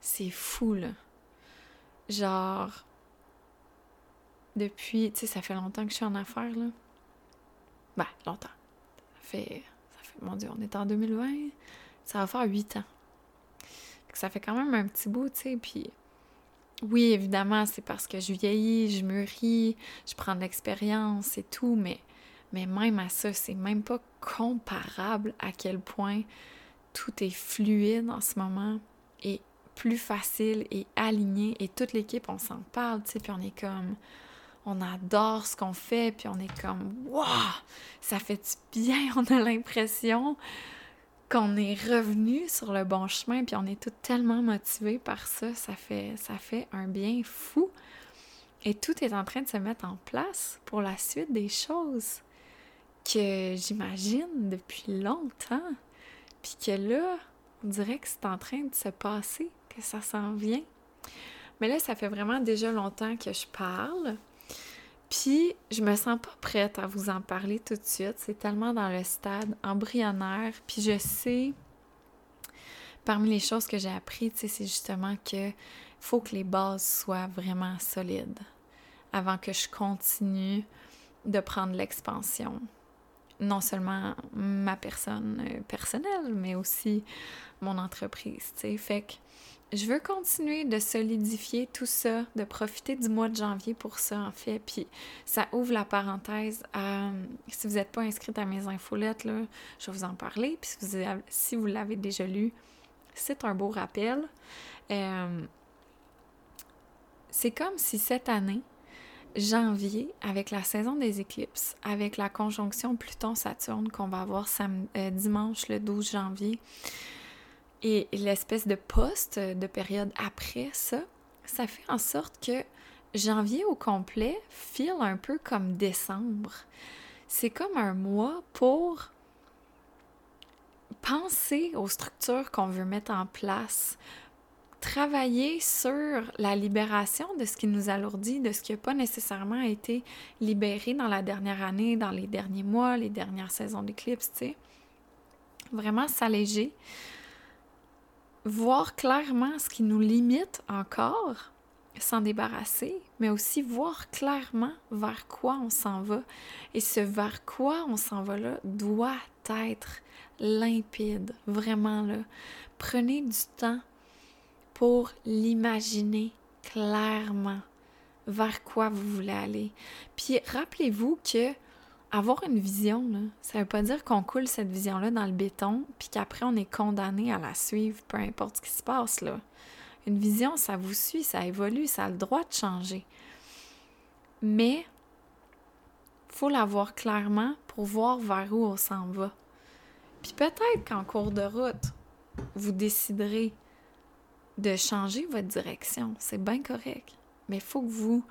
C'est fou, là. Genre, depuis, tu sais, ça fait longtemps que je suis en affaires, là. Ben, longtemps. Ça fait, ça fait, mon Dieu, on est en 2020, ça va faire huit ans. Ça fait quand même un petit bout, tu sais, puis oui, évidemment, c'est parce que je vieillis, je mûris, je prends de l'expérience et tout, mais, mais même à ça, c'est même pas comparable à quel point tout est fluide en ce moment et plus facile et aligné et toute l'équipe, on s'en parle, tu sais, puis on est comme on adore ce qu'on fait, puis on est comme Waouh! Ça fait du bien, <laughs> on a l'impression qu'on est revenu sur le bon chemin, puis on est tout tellement motivés par ça, ça fait, ça fait un bien fou. Et tout est en train de se mettre en place pour la suite des choses que j'imagine depuis longtemps. Puis que là, on dirait que c'est en train de se passer, que ça s'en vient. Mais là, ça fait vraiment déjà longtemps que je parle. Puis, je me sens pas prête à vous en parler tout de suite. C'est tellement dans le stade embryonnaire. Puis, je sais, parmi les choses que j'ai apprises, c'est justement que faut que les bases soient vraiment solides avant que je continue de prendre l'expansion. Non seulement ma personne euh, personnelle, mais aussi mon entreprise. sais. Fait que je veux continuer de solidifier tout ça, de profiter du mois de janvier pour ça, en fait. Puis ça ouvre la parenthèse à. Si vous n'êtes pas inscrite à mes infolettes, là, je vais vous en parler. Puis si vous, si vous l'avez déjà lu, c'est un beau rappel. Euh, c'est comme si cette année, janvier, avec la saison des éclipses, avec la conjonction Pluton-Saturne qu'on va avoir euh, dimanche le 12 janvier, et l'espèce de poste de période après ça, ça fait en sorte que janvier au complet file un peu comme décembre. C'est comme un mois pour penser aux structures qu'on veut mettre en place, travailler sur la libération de ce qui nous alourdit, de ce qui n'a pas nécessairement été libéré dans la dernière année, dans les derniers mois, les dernières saisons d'éclipse, tu sais. Vraiment s'alléger, voir clairement ce qui nous limite encore, s'en débarrasser, mais aussi voir clairement vers quoi on s'en va. Et ce vers quoi on s'en va là doit être limpide, vraiment là. Prenez du temps pour l'imaginer clairement vers quoi vous voulez aller. Puis rappelez-vous que avoir une vision, là, ça veut pas dire qu'on coule cette vision-là dans le béton, puis qu'après on est condamné à la suivre, peu importe ce qui se passe. Une vision, ça vous suit, ça évolue, ça a le droit de changer. Mais faut la voir clairement pour voir vers où on s'en va. Puis peut-être qu'en cours de route, vous déciderez de changer votre direction. C'est bien correct. Mais il faut que vous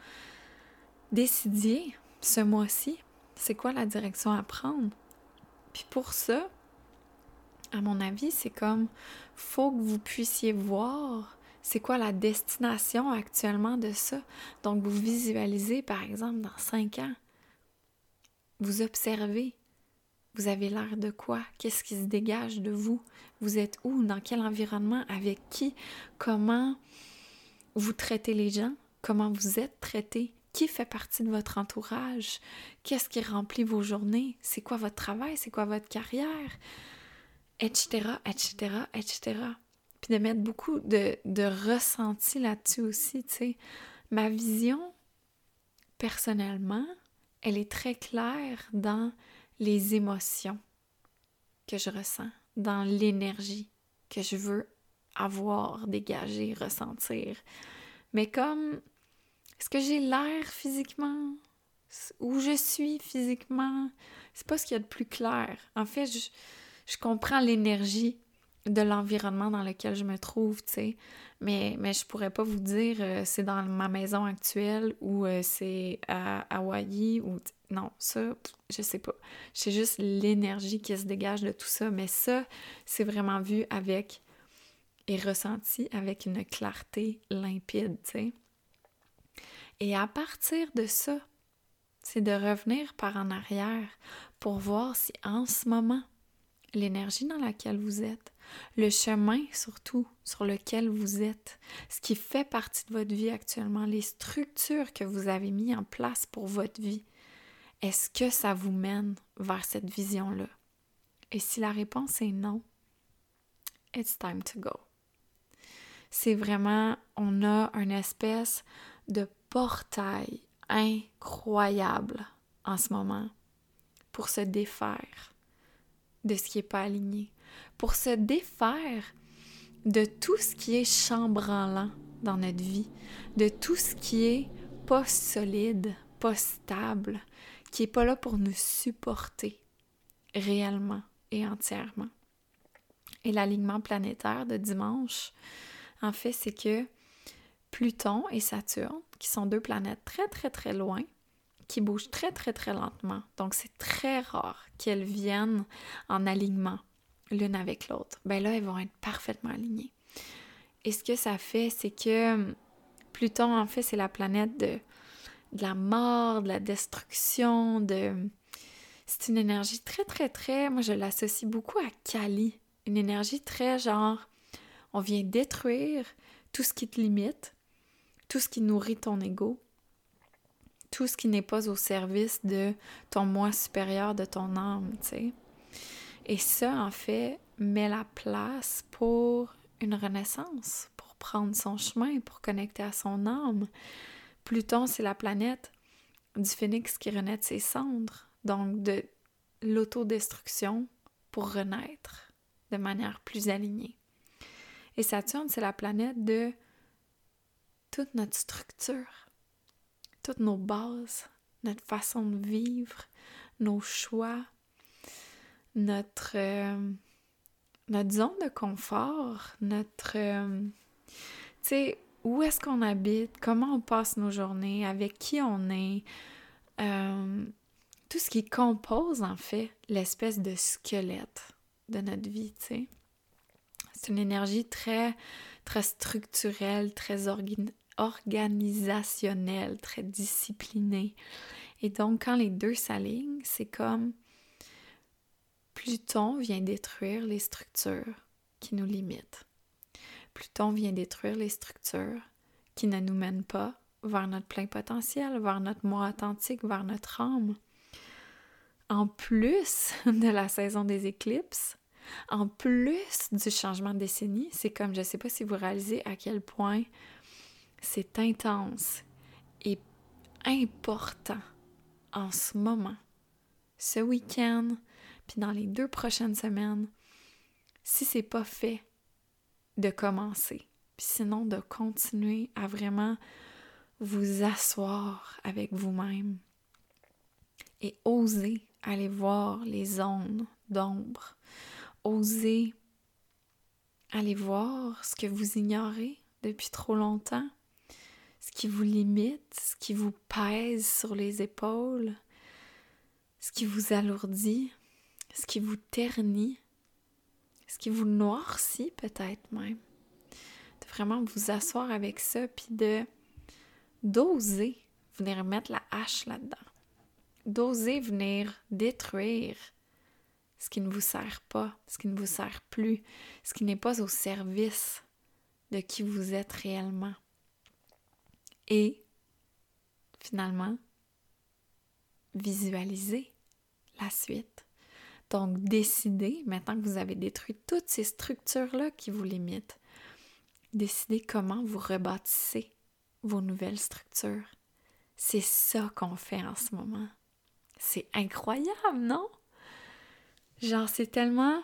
décidiez ce mois-ci c'est quoi la direction à prendre? Puis pour ça, à mon avis, c'est comme faut que vous puissiez voir c'est quoi la destination actuellement de ça. Donc vous visualisez par exemple dans cinq ans. Vous observez. Vous avez l'air de quoi? Qu'est-ce qui se dégage de vous? Vous êtes où? Dans quel environnement? Avec qui? Comment vous traitez les gens? Comment vous êtes traité? Qui fait partie de votre entourage? Qu'est-ce qui remplit vos journées? C'est quoi votre travail? C'est quoi votre carrière? Etc., etc., etc. Puis de mettre beaucoup de, de ressenti là-dessus aussi, tu sais. Ma vision, personnellement, elle est très claire dans les émotions que je ressens, dans l'énergie que je veux avoir, dégager, ressentir. Mais comme est-ce que j'ai l'air physiquement? Où je suis physiquement? C'est pas ce qu'il y a de plus clair. En fait, je, comprends l'énergie de l'environnement dans lequel je me trouve, tu sais. Mais, mais je pourrais pas vous dire euh, c'est dans ma maison actuelle ou euh, c'est à Hawaï ou... Non, ça, je sais pas. C'est juste l'énergie qui se dégage de tout ça. Mais ça, c'est vraiment vu avec et ressenti avec une clarté limpide, tu sais. Et à partir de ça, c'est de revenir par en arrière pour voir si en ce moment, l'énergie dans laquelle vous êtes, le chemin surtout sur lequel vous êtes, ce qui fait partie de votre vie actuellement, les structures que vous avez mis en place pour votre vie, est-ce que ça vous mène vers cette vision-là? Et si la réponse est non, it's time to go. C'est vraiment, on a une espèce de portail incroyable en ce moment pour se défaire de ce qui n'est pas aligné, pour se défaire de tout ce qui est chambranlant dans notre vie, de tout ce qui est pas solide, pas stable, qui n'est pas là pour nous supporter réellement et entièrement. Et l'alignement planétaire de dimanche, en fait, c'est que Pluton et Saturne, qui sont deux planètes très très très loin, qui bougent très très très lentement. Donc c'est très rare qu'elles viennent en alignement l'une avec l'autre. Ben là, elles vont être parfaitement alignées. Et ce que ça fait, c'est que hum, Pluton, en fait, c'est la planète de, la mort, de la destruction, de... C'est une énergie très, très, très... Moi, je l'associe beaucoup à Kali. Une énergie très genre... On vient détruire tout ce qui te limite, tout ce qui nourrit ton ego, tout ce qui n'est pas au service de ton moi supérieur, de ton âme, tu sais. Et ça, en fait, met la place pour une renaissance, pour prendre son chemin, pour connecter à son âme. Pluton, c'est la planète du phénix qui renaît de ses cendres, donc de l'autodestruction pour renaître de manière plus alignée. Et Saturne, c'est la planète de toute notre structure, toutes nos bases, notre façon de vivre, nos choix, notre, euh, zone de confort, notre... Euh, tu sais, où est-ce qu'on habite, comment on passe nos journées, avec qui on est, euh, tout ce qui compose en fait l'espèce de squelette de notre vie, tu sais. C'est une énergie très, très structurelle, très organisationnelle, très disciplinée. Et donc, quand les deux s'alignent, c'est comme Pluton vient détruire les structures qui nous limitent. Pluton vient détruire les structures qui ne nous mènent pas vers notre plein potentiel, vers notre moi authentique, vers notre âme. En plus <laughs> de la saison des éclipses, en plus du changement de décennie, c'est comme, je ne sais pas si vous réalisez à quel point c'est intense et important en ce moment, ce week-end, puis dans les deux prochaines semaines, si c'est pas fait, de commencer. Puis sinon, de continuer à vraiment vous asseoir avec vous-même et oser aller voir les zones d'ombre. Oser aller voir ce que vous ignorez depuis trop longtemps, ce qui vous limite, ce qui vous pèse sur les épaules, ce qui vous alourdit, ce qui vous ternit, ce qui vous noircit peut-être même. De vraiment vous asseoir avec ça, puis de d'oser venir mettre la hache là-dedans. D'oser venir détruire ce qui ne vous sert pas, ce qui ne vous sert plus, ce qui n'est pas au service de qui vous êtes réellement. Et finalement, visualiser la suite. Donc, décidez, maintenant que vous avez détruit toutes ces structures-là qui vous limitent, décidez comment vous rebâtissez vos nouvelles structures. C'est ça qu'on fait en ce moment. C'est incroyable, non? Genre, c'est tellement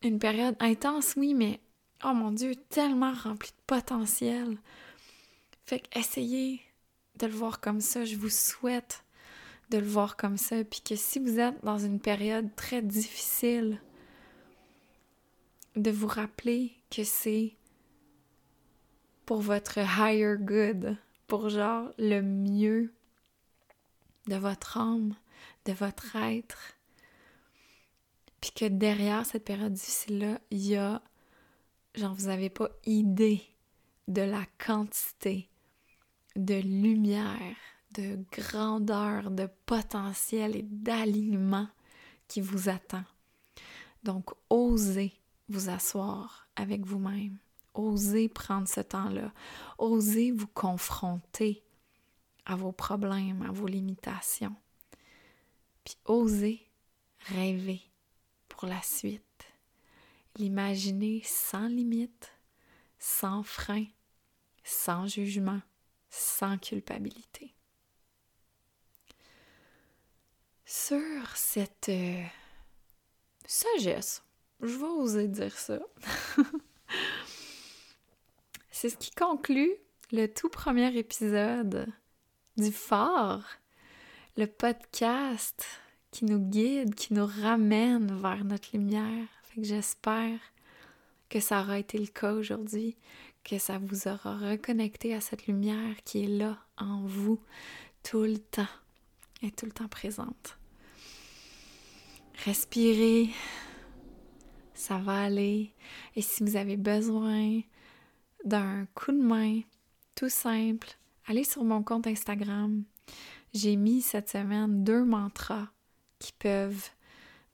une période intense, oui, mais oh mon Dieu, tellement remplie de potentiel. Fait qu'essayez de le voir comme ça. Je vous souhaite de le voir comme ça. Puis que si vous êtes dans une période très difficile, de vous rappeler que c'est pour votre higher good, pour genre le mieux de votre âme, de votre être. Puis que derrière cette période difficile-là, il y a, genre, vous n'avez pas idée de la quantité de lumière, de grandeur, de potentiel et d'alignement qui vous attend. Donc, osez vous asseoir avec vous-même. Osez prendre ce temps-là. Osez vous confronter à vos problèmes, à vos limitations. Puis osez rêver pour la suite. L'imaginer sans limite, sans frein, sans jugement, sans culpabilité. Sur cette euh, sagesse, je vais oser dire ça. <laughs> C'est ce qui conclut le tout premier épisode du Phare, le podcast qui nous guide, qui nous ramène vers notre lumière. J'espère que ça aura été le cas aujourd'hui, que ça vous aura reconnecté à cette lumière qui est là en vous tout le temps et tout le temps présente. Respirez, ça va aller. Et si vous avez besoin d'un coup de main tout simple, allez sur mon compte Instagram. J'ai mis cette semaine deux mantras qui peuvent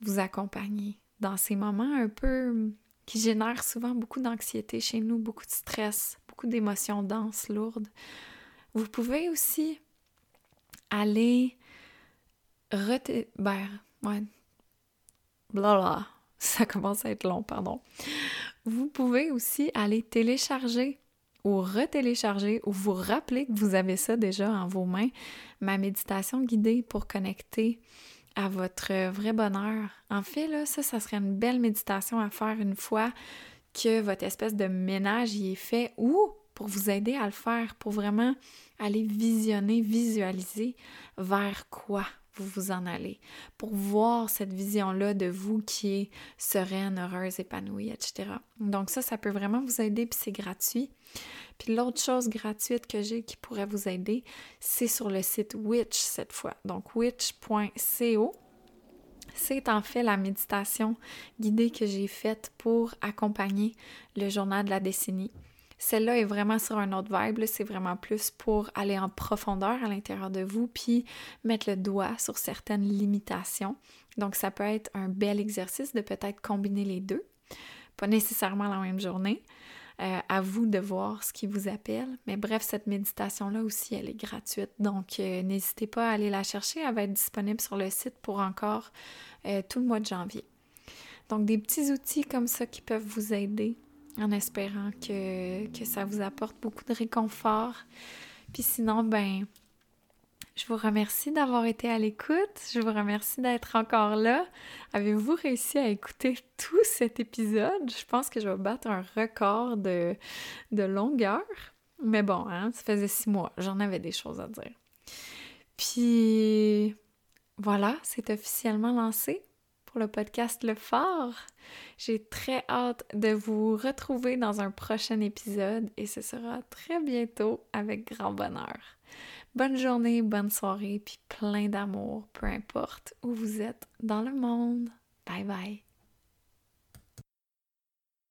vous accompagner dans ces moments un peu qui génèrent souvent beaucoup d'anxiété chez nous, beaucoup de stress, beaucoup d'émotions denses, lourdes. Vous pouvez aussi aller rete... ben, ouais, bla <laughs> ça commence à être long, pardon. Vous pouvez aussi aller télécharger ou retélécharger ou vous rappeler que vous avez ça déjà en vos mains, ma méditation guidée pour connecter à votre vrai bonheur. En fait, là, ça, ça serait une belle méditation à faire une fois que votre espèce de ménage y est fait ou pour vous aider à le faire, pour vraiment aller visionner, visualiser vers quoi? Vous vous en allez, pour voir cette vision-là de vous qui est sereine, heureuse, épanouie, etc. Donc ça, ça peut vraiment vous aider, puis c'est gratuit. Puis l'autre chose gratuite que j'ai qui pourrait vous aider, c'est sur le site Witch cette fois. Donc witch.co. C'est en fait la méditation guidée que j'ai faite pour accompagner le journal de la décennie. Celle-là est vraiment sur un autre vibe, c'est vraiment plus pour aller en profondeur à l'intérieur de vous, puis mettre le doigt sur certaines limitations. Donc ça peut être un bel exercice de peut-être combiner les deux, pas nécessairement la même journée. Euh, à vous de voir ce qui vous appelle. Mais bref, cette méditation-là aussi, elle est gratuite. Donc, euh, n'hésitez pas à aller la chercher. Elle va être disponible sur le site pour encore euh, tout le mois de janvier. Donc, des petits outils comme ça qui peuvent vous aider en espérant que, ça vous apporte beaucoup de réconfort. Puis sinon, ben, je vous remercie d'avoir été à l'écoute. Je vous remercie d'être encore là. Avez-vous réussi à écouter tout cet épisode? Je pense que je vais battre un record de, de longueur. Mais bon, hein, ça faisait six mois. J'en avais des choses à dire. Puis voilà, c'est officiellement lancé le podcast Le Fort. J'ai très hâte de vous retrouver dans un prochain épisode et ce sera très bientôt avec grand bonheur. Bonne journée, bonne soirée, puis plein d'amour, peu importe où vous êtes dans le monde. Bye bye.